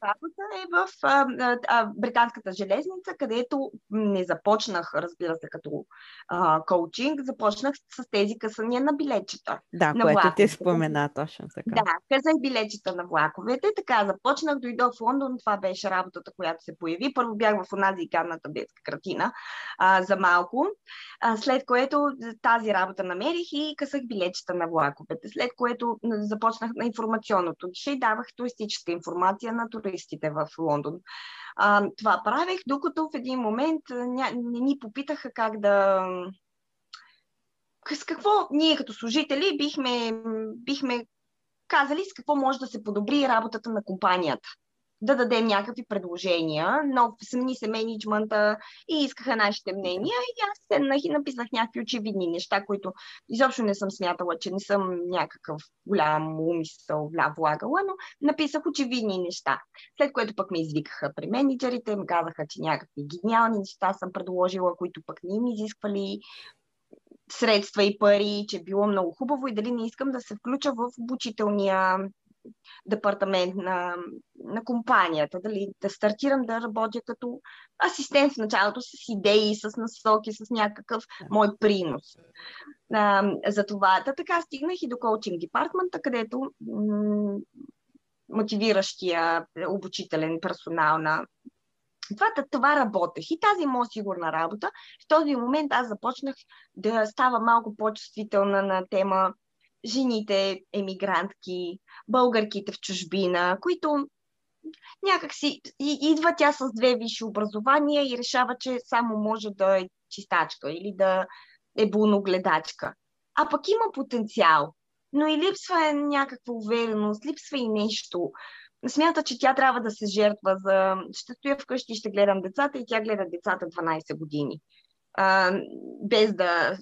работа е в а, а, британската железница, където не започнах, разбира се, като а, коучинг, започнах с тези късания на билетчета. Да, на което влаковете. ти спомена точно така. Да, казах билетчета на влаковете. Така започнах, дойдох в Лондон, това беше работата, която се появи. Първо бях в онази гадната детска картина а, за малко, а, след което тази работа намерих и късах билетчета на влаковете, след което започнах на информационното и давах туристи туристическа информация на туристите в Лондон. А, това правех, докато в един момент ня, не ни попитаха как да. С какво ние като служители бихме, бихме казали с какво може да се подобри работата на компанията да дадем някакви предложения, но смени се менеджмента и искаха нашите мнения и аз седнах и написах някакви очевидни неща, които изобщо не съм смятала, че не съм някакъв голям умисъл влагала, но написах очевидни неща. След което пък ме извикаха при менеджерите, ми казаха, че някакви гениални неща съм предложила, които пък не им изисквали средства и пари, че било много хубаво и дали не искам да се включа в обучителния департамент на, на компанията, дали да стартирам да работя като асистент в началото с идеи, с насоки, с някакъв мой принос. А, за това. Та така стигнах и до коучинг департмента, където м- мотивиращия обучителен персонал на това, това работех и тази моя сигурна работа. В този момент аз започнах да става малко по-чувствителна на тема жените емигрантки, българките в чужбина, които някак си идва тя с две висши образования и решава, че само може да е чистачка или да е булногледачка. А пък има потенциал, но и липсва някаква увереност, липсва и нещо. Смята, че тя трябва да се жертва за... Ще стоя вкъщи и ще гледам децата и тя гледа децата 12 години. А, без да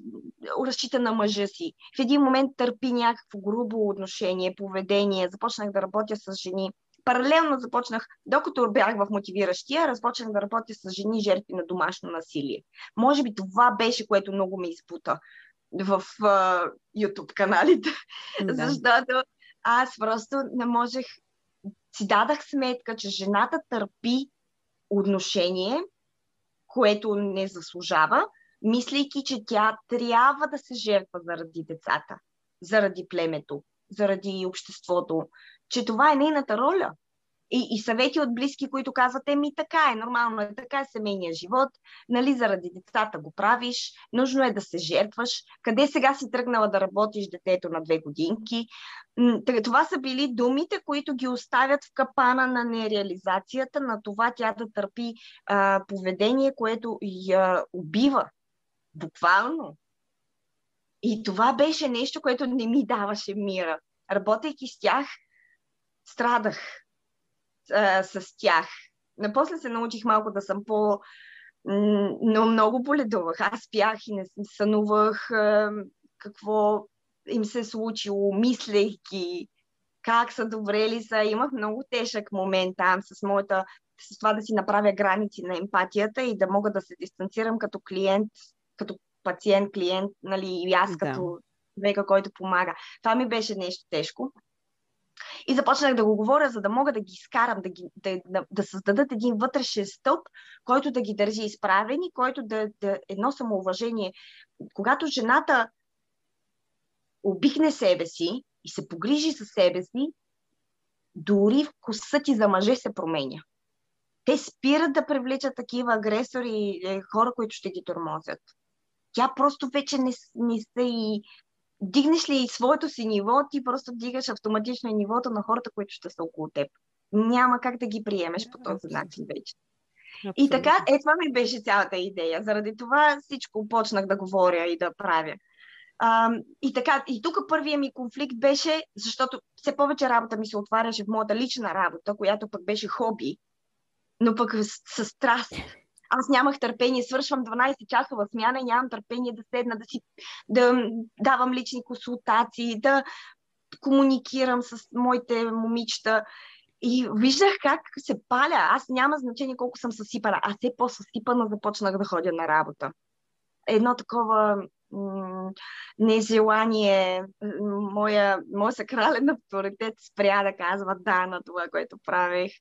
разчита на мъжа си. В един момент търпи някакво грубо отношение, поведение. Започнах да работя с жени. Паралелно започнах, докато бях в мотивиращия, започнах да работя с жени жертви на домашно насилие. Може би това беше, което много ме изпута в uh, YouTube каналите, да. защото аз просто не можех, си дадах сметка, че жената търпи отношение, което не заслужава, мислейки, че тя трябва да се жертва заради децата, заради племето, заради обществото, че това е нейната роля и, и съвети от близки, които казват, еми така е, нормално е, така е семейния живот, нали, заради децата го правиш, нужно е да се жертваш, къде сега си тръгнала да работиш детето на две годинки. Това са били думите, които ги оставят в капана на нереализацията, на това тя да търпи а, поведение, което я убива. Буквално. И това беше нещо, което не ми даваше мира. Работейки с тях, страдах а, с тях. Напосле се научих малко да съм по... Но много боледувах. Аз спях и не сънувах а, какво им се е случило, мислейки как са добре ли са. Имах много тежък момент там с моята с това да си направя граници на емпатията и да мога да се дистанцирам като клиент, като пациент, клиент, нали, и аз като да. човека, който помага. Това ми беше нещо тежко. И започнах да го говоря, за да мога да ги изкарам, да, ги, да, да, да създадат един вътрешен стълб, който да ги държи изправени, който да, да едно самоуважение. Когато жената обикне себе си и се погрижи за себе си, дори вкусът ти за мъже се променя. Те спират да привличат такива агресори и е, хора, които ще ги тормозят. Тя просто вече не, не са и дигнеш ли своето си ниво, ти просто дигаш автоматично нивото на хората, които ще са около теб. Няма как да ги приемеш по този начин вече. Абсолютно. И така, е, това ми беше цялата идея. Заради това всичко почнах да говоря и да правя. А, и така, и тук първия ми конфликт беше, защото все повече работа ми се отваряше в моята лична работа, която пък беше хоби, но пък с, с страст аз нямах търпение, свършвам 12 часова смяна и нямам търпение да седна, да си да давам лични консултации, да комуникирам с моите момичета. И виждах как се паля. Аз няма значение колко съм съсипана. Аз все по-съсипана започнах да ходя на работа. Едно такова нежелание, моя, моя сакрален авторитет спря да казва да на това, което правех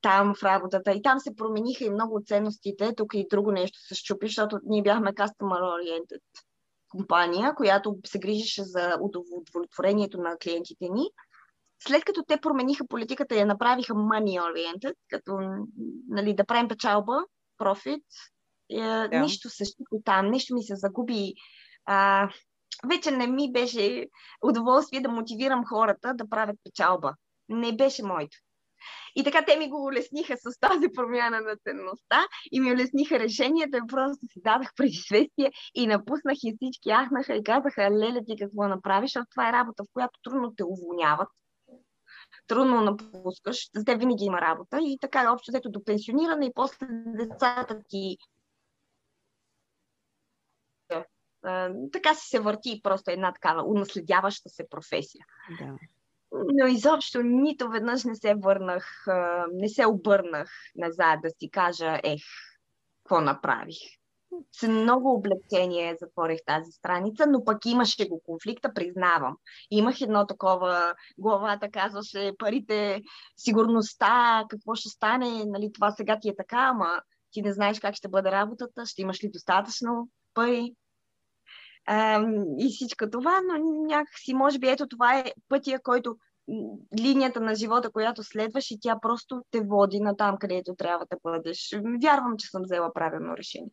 там в работата. И там се промениха и много ценностите. Тук и друго нещо се щупи, защото ние бяхме customer oriented компания, която се грижеше за удовлетворението на клиентите ни. След като те промениха политиката и я направиха money oriented, като нали, да правим печалба, профит. Е, нищо се щупи там, нещо ми се загуби а, вече не ми беше удоволствие да мотивирам хората да правят печалба. Не беше моето. И така те ми го улесниха с тази промяна на ценността и ми улесниха решението и просто си дадах предизвестие и напуснах и всички ахнаха и казаха, леле ти какво направиш, защото това е работа, в която трудно те уволняват, трудно напускаш, за те винаги има работа и така общо взето до пенсиониране и после децата ти така си се върти просто една такава унаследяваща се професия. Да. Но изобщо нито веднъж не се върнах, не се обърнах назад да си кажа, ех, какво направих. С много облегчение затворих тази страница, но пък имаше го конфликта, признавам. Имах едно такова, главата казваше парите, сигурността, какво ще стане, нали, това сега ти е така, ама ти не знаеш как ще бъде работата, ще имаш ли достатъчно пари а, и всичко това, но някакси, може би, ето това е пътя, който линията на живота, която следваш и тя просто те води на там, където трябва да бъдеш. Вярвам, че съм взела правилно решение.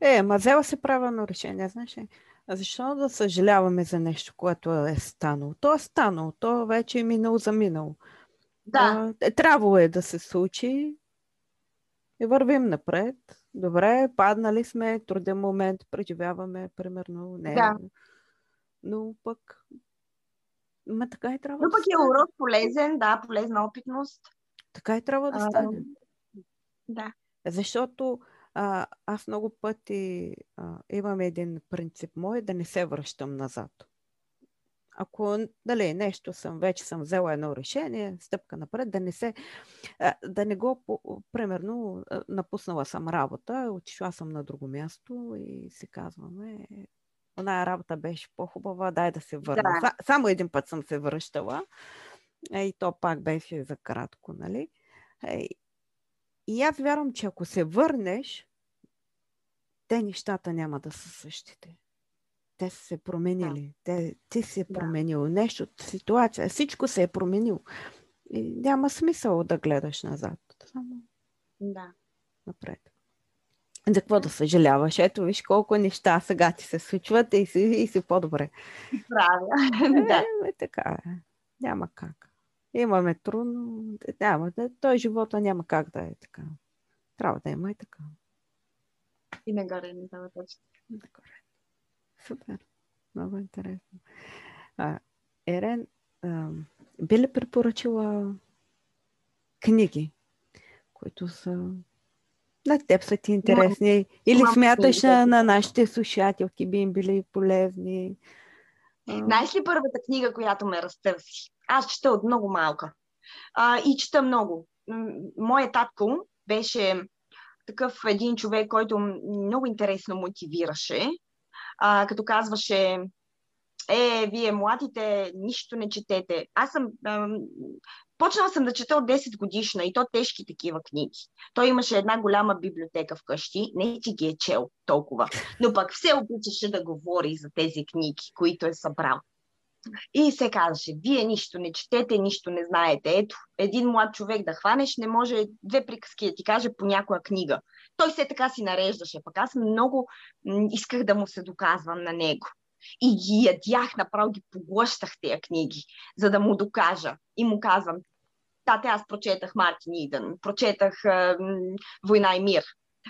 Е, ма взела се правилно решение, знаеш ли? Защо да съжаляваме за нещо, което е станало? То е станало, то вече е минало за минало. Да. А, е, трябвало е да се случи и вървим напред. Добре, паднали сме, труден момент, преживяваме, примерно. Не. Да. Но пък Ма така и трябва Но да пък е стане. урок полезен, да, полезна опитност. Така и трябва да А, стане. Да. Защото а, аз много пъти а, имам един принцип мой да не се връщам назад. Ако дали, нещо съм, вече съм взела едно решение, стъпка напред, да не се, да не го, примерно, напуснала съм работа, отишла съм на друго място и си казваме, оная работа беше по-хубава, дай да се върна. Да. Са- Само един път съм се връщала е, и то пак беше за кратко, нали? Е, и аз вярвам, че ако се върнеш, те нещата няма да са същите. Те са се променили. Те, ти си е Да. променил нещо, ситуация, всичко се е променило. И няма смисъл да гледаш назад. Само Да. напред. За какво да съжаляваш? Ето виж колко неща сега ти се случват и си, и си по-добре. Правя. [LAUGHS] да. Е, е, така е. Няма как. Имаме трудно. Няма, да- той живота няма как да е така. Трябва да има и така. И нагоре не точно. Добре. Супер. Много интересно. А, Ерен, а, би ли препоръчала книги, които са на теб са ти интересни? Или имам смяташ книги, на, на нашите слушателки би им били полезни? Знаеш ли първата книга, която ме разтърси? Аз чета от много малка. А, и чета много. Моят татко беше такъв един човек, който много интересно мотивираше, а, като казваше, е, вие младите, нищо не четете. Аз съм... Ам, почнала съм да чета от 10 годишна и то тежки такива книги. Той имаше една голяма библиотека вкъщи, не че ги е чел толкова, но пък все обичаше да говори за тези книги, които е събрал. И се казваше, вие нищо не четете, нищо не знаете. Ето, един млад човек да хванеш, не може две приказки да ти каже по някоя книга. Той все така си нареждаше, пък аз много исках да му се доказвам на него. И ги ядях, направо ги поглъщах тези книги, за да му докажа. И му казвам, тате, аз прочетах Мартин Идън, прочетах Война и мир,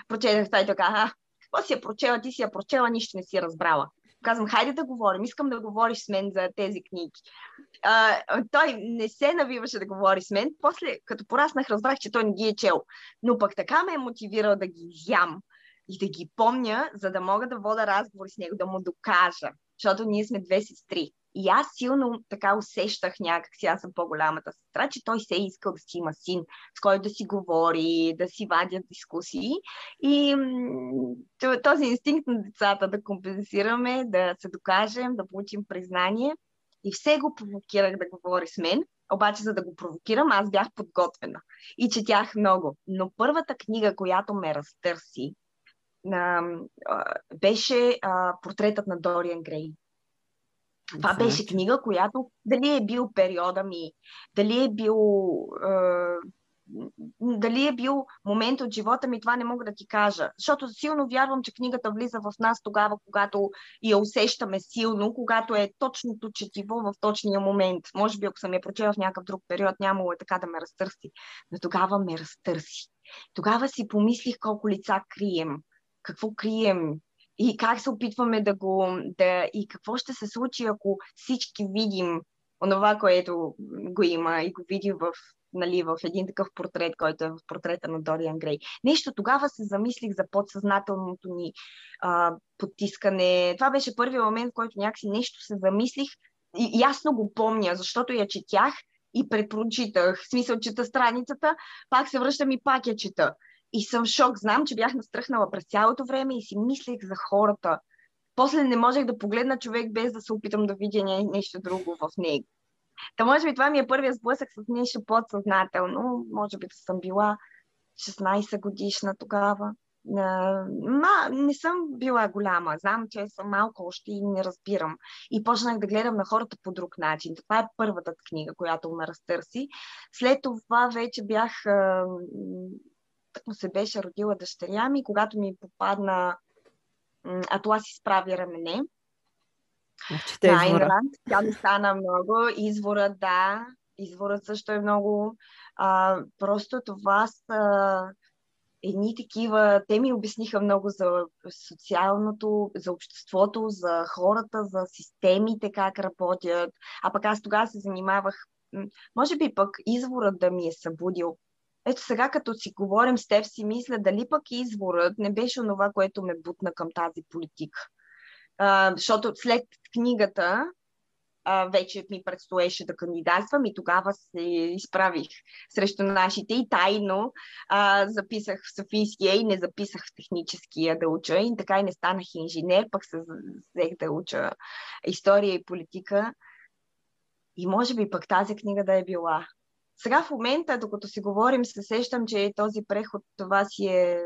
прочетах той така, какво си я прочела, ти си я прочела, нищо не си разбрала. Казвам, хайде да говорим, искам да говориш с мен за тези книги. А, той не се навиваше да говори с мен. После, като пораснах, разбрах, че той не ги е чел. Но пък така ме е мотивирал да ги ям и да ги помня, за да мога да вода разговори с него, да му докажа. Защото ние сме две сестри. И аз силно така усещах някакси, аз съм по-голямата сестра, че той се е искал да си има син, с който да си говори, да си вадят дискусии. И този инстинкт на децата да компенсираме, да се докажем, да получим признание. И все го провокирах да говори с мен, обаче за да го провокирам, аз бях подготвена и четях много. Но първата книга, която ме разтърси, беше портретът на Дориан Грей. Това беше книга, която дали е бил периода ми, дали е бил е, дали е бил момент от живота ми, това не мога да ти кажа. Защото силно вярвам, че книгата влиза в нас тогава, когато я усещаме силно, когато е точното четиво в точния момент. Може би, ако съм я прочела в някакъв друг период, нямало е така да ме разтърси. Но тогава ме разтърси. Тогава си помислих колко лица крием, какво крием, и как се опитваме да го... Да, и какво ще се случи, ако всички видим онова, което го има и го видим в, нали, в един такъв портрет, който е в портрета на Дориан Грей. Нещо тогава се замислих за подсъзнателното ни а, потискане. Това беше първият момент, в който някакси нещо се замислих и ясно го помня, защото я четях и препрочитах. В смисъл, чета страницата, пак се връщам и пак я чета. И съм шок. Знам, че бях настръхнала през цялото време и си мислех за хората. После не можех да погледна човек без да се опитам да видя не- нещо друго в него. Та може би това ми е първият сблъсък с нещо подсъзнателно. Може би да съм била 16 годишна тогава. Ма, не съм била голяма. Знам, че съм малко още и не разбирам. И почнах да гледам на хората по друг начин. Това е първата книга, която ме разтърси. След това вече бях му се беше родила дъщеря ми, когато ми попадна Атлас изправи рамене. Значи, те извора. Тя не стана много. Изворът, да. Изворът също е много. А, просто това са едни такива, те ми обясниха много за социалното, за обществото, за хората, за системите, как работят. А пък аз тогава се занимавах, може би пък изворът да ми е събудил. Ето сега, като си говорим с теб, си мисля дали пък изворът не беше онова, което ме бутна към тази политика. А, защото след книгата а, вече ми предстоеше да кандидатствам и тогава се изправих срещу нашите и тайно а, записах в Софийския и не записах в техническия да уча и така и не станах инженер, пък се взех да уча история и политика. И може би пък тази книга да е била. Сега в момента, докато си говорим, се сещам, че този преход, това си е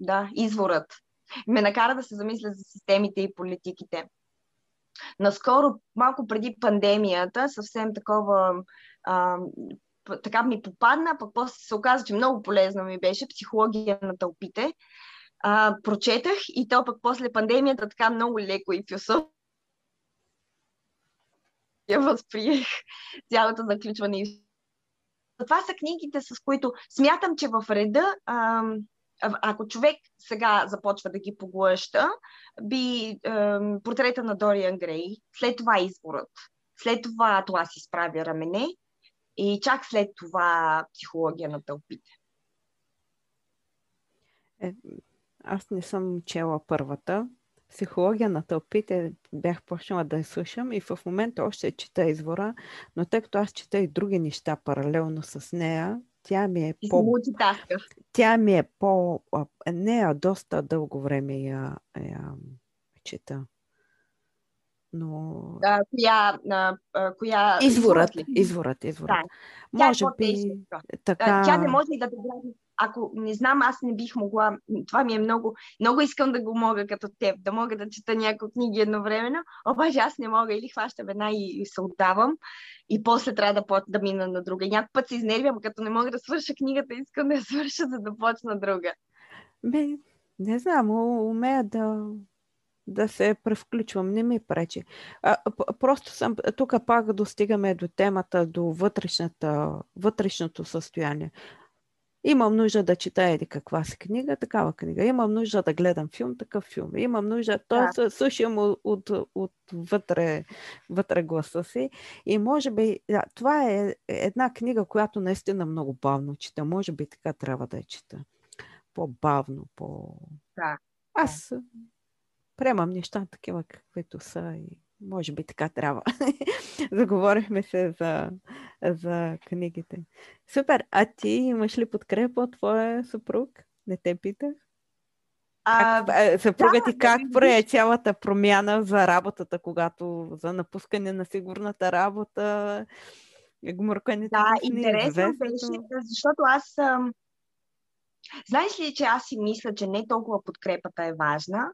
да, изворът. Ме накара да се замисля за системите и политиките. Наскоро, малко преди пандемията, съвсем такова а, така ми попадна, пък после се оказа, че много полезно ми беше психология на тълпите. А, прочетах и то пък после пандемията така много леко и философ я възприех цялото заключване. Това са книгите, с които смятам, че в реда ако човек сега започва да ги поглъща, би портрета на Дориан Грей, след това изборът, след това това си справя рамене и чак след това психология на тълпите. Е, аз не съм чела първата. Психология на тълпите бях почнала да я слушам и в момента още чета извора, но тъй като аз чета и други неща паралелно с нея, тя ми е по... Тя ми е по... Не, доста дълго време я, я чета. Но... А, коя, а, коя... Изворът, изворът, изворът. Да. Може е би така... Тя не може и да те ако не знам, аз не бих могла, това ми е много, много искам да го мога като теб, да мога да чета някои книги едновременно, обаче аз не мога или хващам една и, и се отдавам и после трябва да, да мина на друга. Някой път се изнервям, като не мога да свърша книгата, искам да я свърша, за да почна друга. Бе, не знам, умея да, да се превключвам, не ми пречи. А, просто съм, тук пак достигаме до темата, до вътрешната, вътрешното състояние. Имам нужда да чета еди каква си книга, такава книга. Имам нужда да гледам филм, такъв филм. Имам нужда, да. слушам от, от, от вътре, вътре гласа си. И може би, да, това е една книга, която наистина много бавно чета. Може би така трябва да я чета. По-бавно, по... Да. Аз приемам неща такива, каквито са и може би така трябва. [LAUGHS] Заговорихме се за, за книгите. Супер! А ти имаш ли подкрепа от твоя съпруг? Не те питах? А, как, съпруга да, ти как да, прое цялата промяна за работата, когато за напускане на сигурната работа, гмуркането Да, интересно беше, защото аз. Знаеш ли, че аз си мисля, че не толкова подкрепата е важна,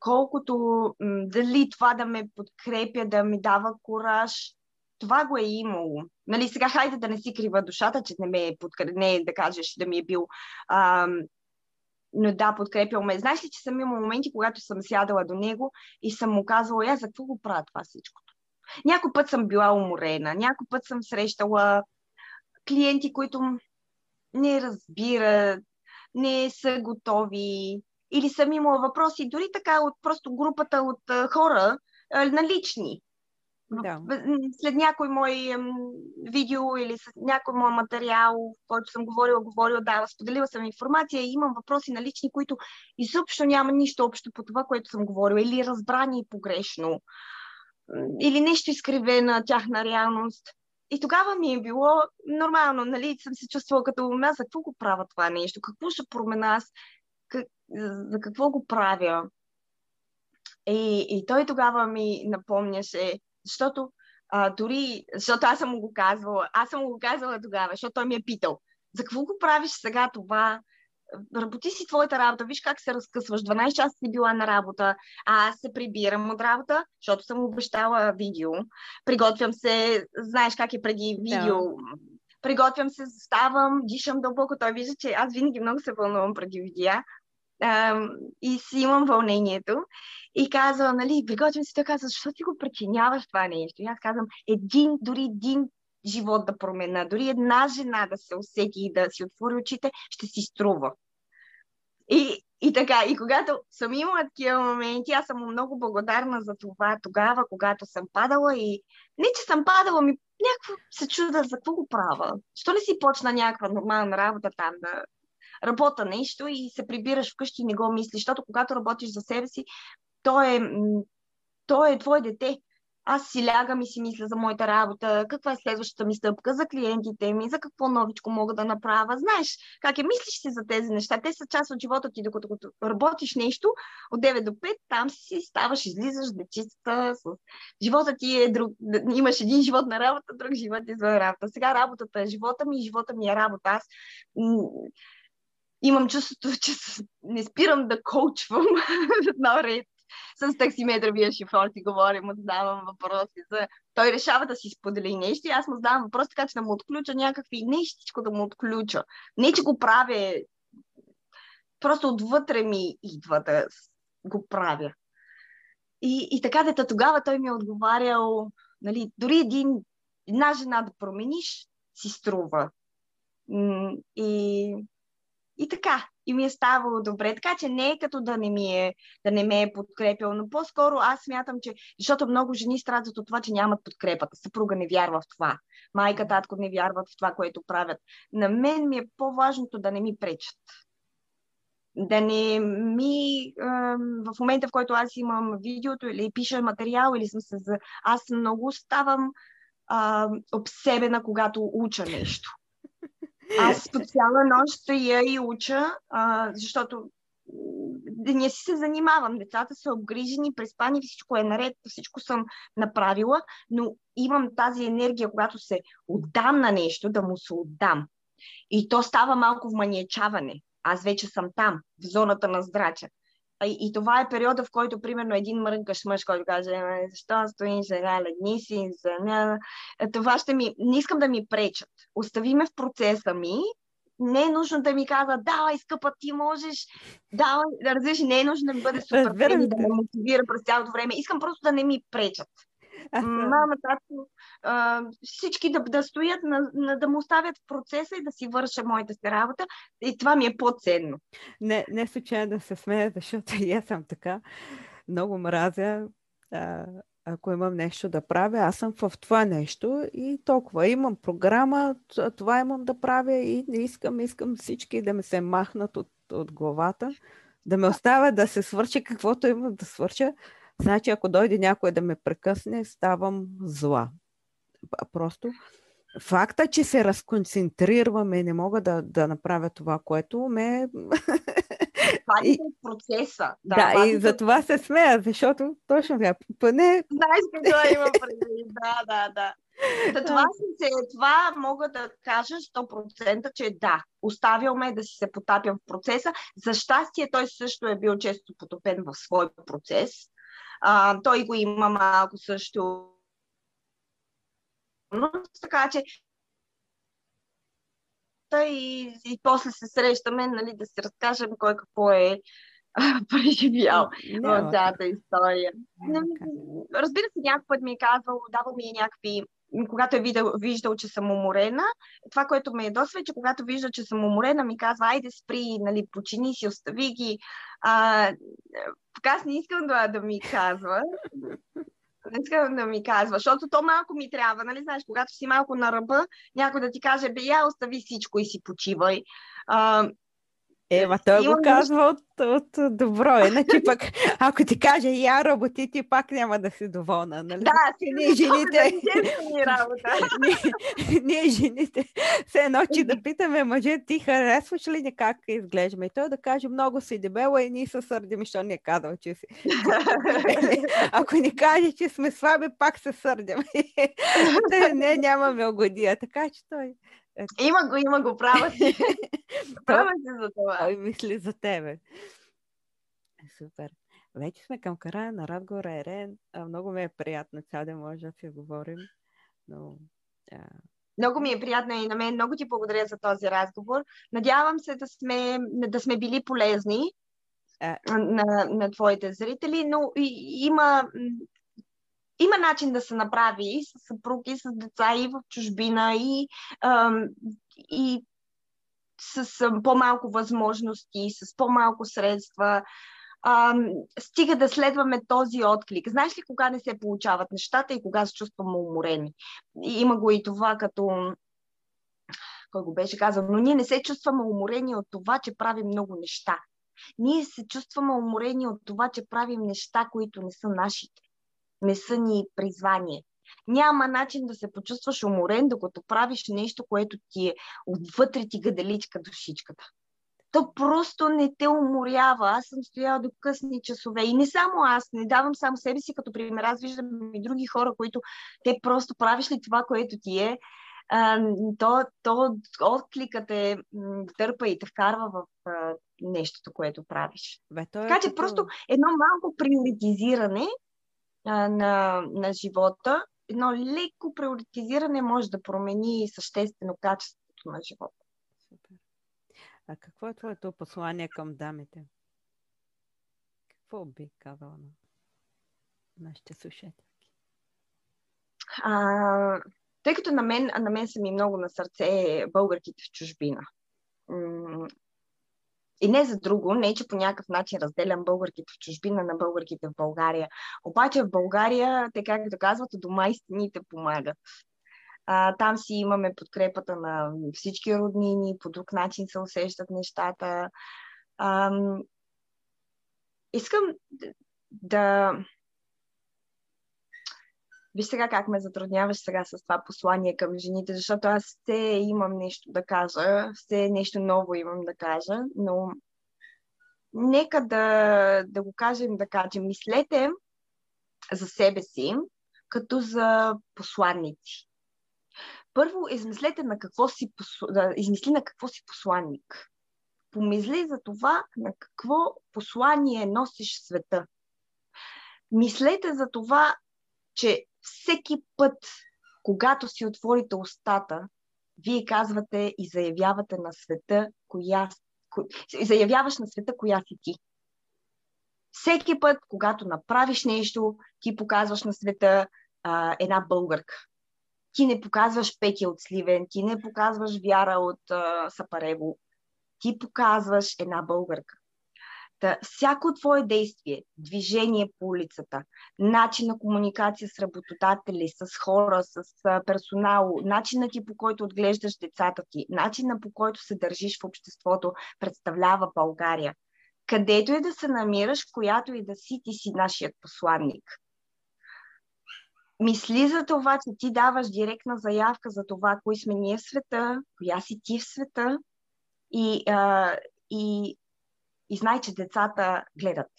колкото дали това да ме подкрепя, да ми дава кураж, това го е имало. Нали, сега хайде да не си крива душата, че не ме е подкрепил, не да кажеш да ми е бил ам, но да, подкрепял ме. Знаеш ли, че съм имала моменти, когато съм сядала до него и съм му казвала, я за какво го правя това всичкото? Някой път съм била уморена, някой път съм срещала клиенти, които не разбират, не са готови, или съм имала въпроси, дори така от просто групата от хора, налични. Да. След някой мой видео или с някой мой материал, който съм говорила, говорила, да, споделила съм информация и имам въпроси на лични, които изобщо няма нищо общо по това, което съм говорила, или разбрани погрешно, или нещо изкривена тяхна реалност. И тогава ми е било нормално, нали, съм се чувствала като ума, за какво го правя това нещо, какво ще промена аз, за какво го правя. И, и той тогава ми напомняше, защото а, дори, защото аз съм му го казвала, аз съм му го казвала тогава, защото той ми е питал, за какво го правиш сега това? Работи си твоята работа, виж как се разкъсваш. 12 часа си била на работа, а аз се прибирам от работа, защото съм обещала видео. Приготвям се, знаеш как е преди видео. Да. Приготвям се, ставам, дишам дълбоко. Той вижда, че аз винаги много се вълнувам преди видеа а, и си имам вълнението. И казва, нали, приготвям се, той казва, защо ти го причиняваш това нещо? И аз казвам, един, дори един живот да промена, дори една жена да се усети и да си отвори очите, ще си струва. И, и така, и когато съм имала такива моменти, аз съм много благодарна за това тогава, когато съм падала и не, че съм падала, ми някакво се чуда за какво го правя. Що не си почна някаква нормална работа там да работа нещо и се прибираш вкъщи и не го мислиш, защото когато работиш за себе си, то е, то е твое дете аз си лягам и си мисля за моята работа, каква е следващата ми стъпка за клиентите ми, за какво новичко мога да направя. Знаеш, как е, мислиш си за тези неща. Те са част от живота ти, докато работиш нещо от 9 до 5, там си ставаш, излизаш дечиста. С... Живота ти е друг. Имаш един живот на работа, друг живот извън работа. Сега работата е живота ми и живота ми е работа. Аз имам чувството, че не спирам да коучвам [LAUGHS] на ред с таксиметровия шофьор си говорим, му задавам въпроси за... Той решава да си сподели нещо и аз му задавам въпрос, така че да му отключа някакви нещичко да му отключа. Не, че го правя, просто отвътре ми идва да го правя. И, и така дета тогава той ми е отговарял, нали, дори един, една жена да промениш, си струва. И, и така и ми е ставало добре. Така че не е като да не, ми е, да не ме е подкрепил, но по-скоро аз смятам, че защото много жени страдат от това, че нямат подкрепата. Съпруга не вярва в това. Майка, татко не вярват в това, което правят. На мен ми е по-важното да не ми пречат. Да не ми, в момента в който аз имам видеото или пиша материал, или съм се. Аз много ставам а, обсебена, когато уча нещо. Аз по цяла нощ стоя и уча, а, защото деня си се занимавам. Децата са обгрижени, преспани, всичко е наред, всичко съм направила, но имам тази енергия, когато се отдам на нещо, да му се отдам. И то става малко в маниечаване. Аз вече съм там, в зоната на здрача. И, и това е периода, в който, примерно, един мрънкаш мъж, който каже, защо стоиш сега, ледни си, за... това ще ми... Не искам да ми пречат. Остави ме в процеса ми, не е нужно да ми казва, давай, скъпа, ти можеш, давай, да разбираш, не е нужно да ми бъде супер да ме мотивира през цялото време. Искам просто да не ми пречат. Мама, татко, всички да, да стоят, на, на, да му оставят в процеса и да си върша моята си работа. И това ми е по-ценно. Не, не случайно се смея, защото и аз съм така. Много мразя. А, ако имам нещо да правя, аз съм в това нещо и толкова. Имам програма, това имам да правя и не искам, искам всички да ме се махнат от, от главата, да ме оставят да се свърча каквото имам да свърча. Значи, ако дойде някой да ме прекъсне, ставам зла. Просто факта, че се разконцентрираме и не мога да, да направя това, което ме... [LAUGHS] Това е процеса. Да, да и за това се смея, защото точно така. Поне... Знаеш какво има преди. Да, да, да. Да, това, се, това мога да кажа 100%, че да, оставил ме да си се потапям в процеса. За щастие той също е бил често потопен в свой процес. А, той го има малко също. Но, така че и, и после се срещаме, нали, да си разкажем кой какво е [LAUGHS] преживял в цялата история. Разбира се, някой път ми е казвал, давал ми е някакви когато е видал, виждал, че съм уморена, това, което ме ядосва е, че когато вижда, че съм уморена, ми казва, айде спри, нали, почини си, остави ги. А, аз не искам да, да ми казва. Не искам да ми казва, защото то малко ми трябва, нали знаеш, когато си малко на ръба, някой да ти каже, бе, я остави всичко и си почивай. А, Ема той го казва от, от добро. Иначе пък, ако ти каже я работи, ти пак няма да си доволна. Нали? Да, си ние жените. [LAUGHS] ние, ние жените. Все едно, че да питаме мъже, ти харесваш ли ни как изглеждаме? И той да каже, много си дебела и ние се сърдим, защото ни е казал, че си. [LAUGHS] ако ни каже, че сме слаби, пак се сърдим. [LAUGHS] не, нямаме угодия. Така че той има го, има го, права си. [LAUGHS] права си за това. Той мисли за тебе. Супер. Вече сме към края на разговора, Ерен. Много ми е приятно цял да може да си говорим. Но, а... Много ми е приятно и на мен. Много ти благодаря за този разговор. Надявам се да сме, да сме били полезни на, на твоите зрители, но и, има има начин да се направи и с съпруги, с деца, и в чужбина, и, и с по-малко възможности, с по-малко средства. А, стига да следваме този отклик. Знаеш ли кога не се получават нещата и кога се чувстваме уморени? И има го и това като кой го беше казал, но ние не се чувстваме уморени от това, че правим много неща. Ние се чувстваме уморени от това, че правим неща, които не са нашите не са ни призвание. Няма начин да се почувстваш уморен, докато правиш нещо, което ти е отвътре ти гаделичка душичката. То просто не те уморява. Аз съм стояла до късни часове. И не само аз, не давам само себе си като пример. Аз виждам и други хора, които те просто правиш ли това, което ти е, то, то откликът те дърпа и те вкарва в нещото, което правиш. Бе, е така че като... просто едно малко приоритизиране а, на, на живота, едно леко приоритизиране може да промени съществено качеството на живота. Супер. А какво е твоето послание към дамите? Какво би казала на нашите слушателки? А, тъй като на мен, на мен са ми много на сърце българките в чужбина. И не за друго, не че по някакъв начин разделям българките в чужбина на българките в България. Обаче в България, те както казват, дома и стените помагат. А, там си имаме подкрепата на всички роднини, по друг начин се усещат нещата. А, искам да, Виж сега как ме затрудняваш сега с това послание към жените, защото аз все имам нещо да кажа, все нещо ново имам да кажа, но нека да, да го кажем така, че мислете за себе си като за посланници. Първо, измислете на какво си, измисли на какво си посланник. Помисли за това на какво послание носиш света. Мислете за това, че всеки път, когато си отворите устата, вие казвате и заявявате на света, коя, ко, заявяваш на света, коя си ти. Всеки път, когато направиш нещо, ти показваш на света а, една българка. Ти не показваш Пети от Сливен, ти не показваш Вяра от а, Сапарево. Ти показваш една българка. Та, всяко твое действие, движение по улицата, начин на комуникация с работодатели, с хора, с персонал, начинът ти по който отглеждаш децата ти, начинът по който се държиш в обществото, представлява България. Където и да се намираш, която и да си, ти си нашият посланник. Мисли за това, че ти даваш директна заявка за това, кои сме ние в света, коя си ти в света и, а, и и знай, че децата гледат.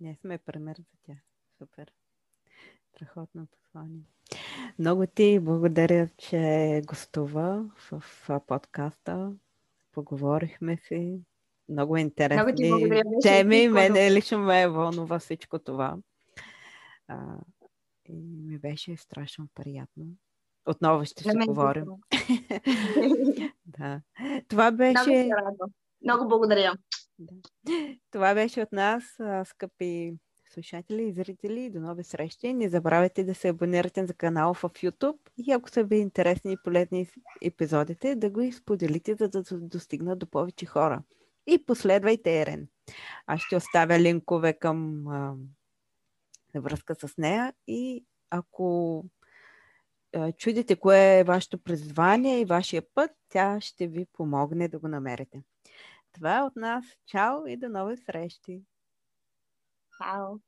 Ние сме пример за тях. Супер. Страхотно послание. Много ти благодаря, че гостува в, подкаста. Поговорихме си. Много интересни Много теми. Мене лично ме вълнува всичко това. А, и ми беше страшно приятно. Отново ще се говорим. [LAUGHS] да. Това беше... Много благодаря. Да. Това беше от нас, скъпи слушатели и зрители. До нови срещи. Не забравяйте да се абонирате за канала в YouTube и ако са ви интересни и полезни епизодите, да го изподелите, за да достигнат до повече хора. И последвайте Ерен. Аз ще оставя линкове към а, връзка с нея и ако чудите кое е вашето призвание и вашия път, тя ще ви помогне да го намерите. Това е от нас. Чао и до нови срещи! Чао!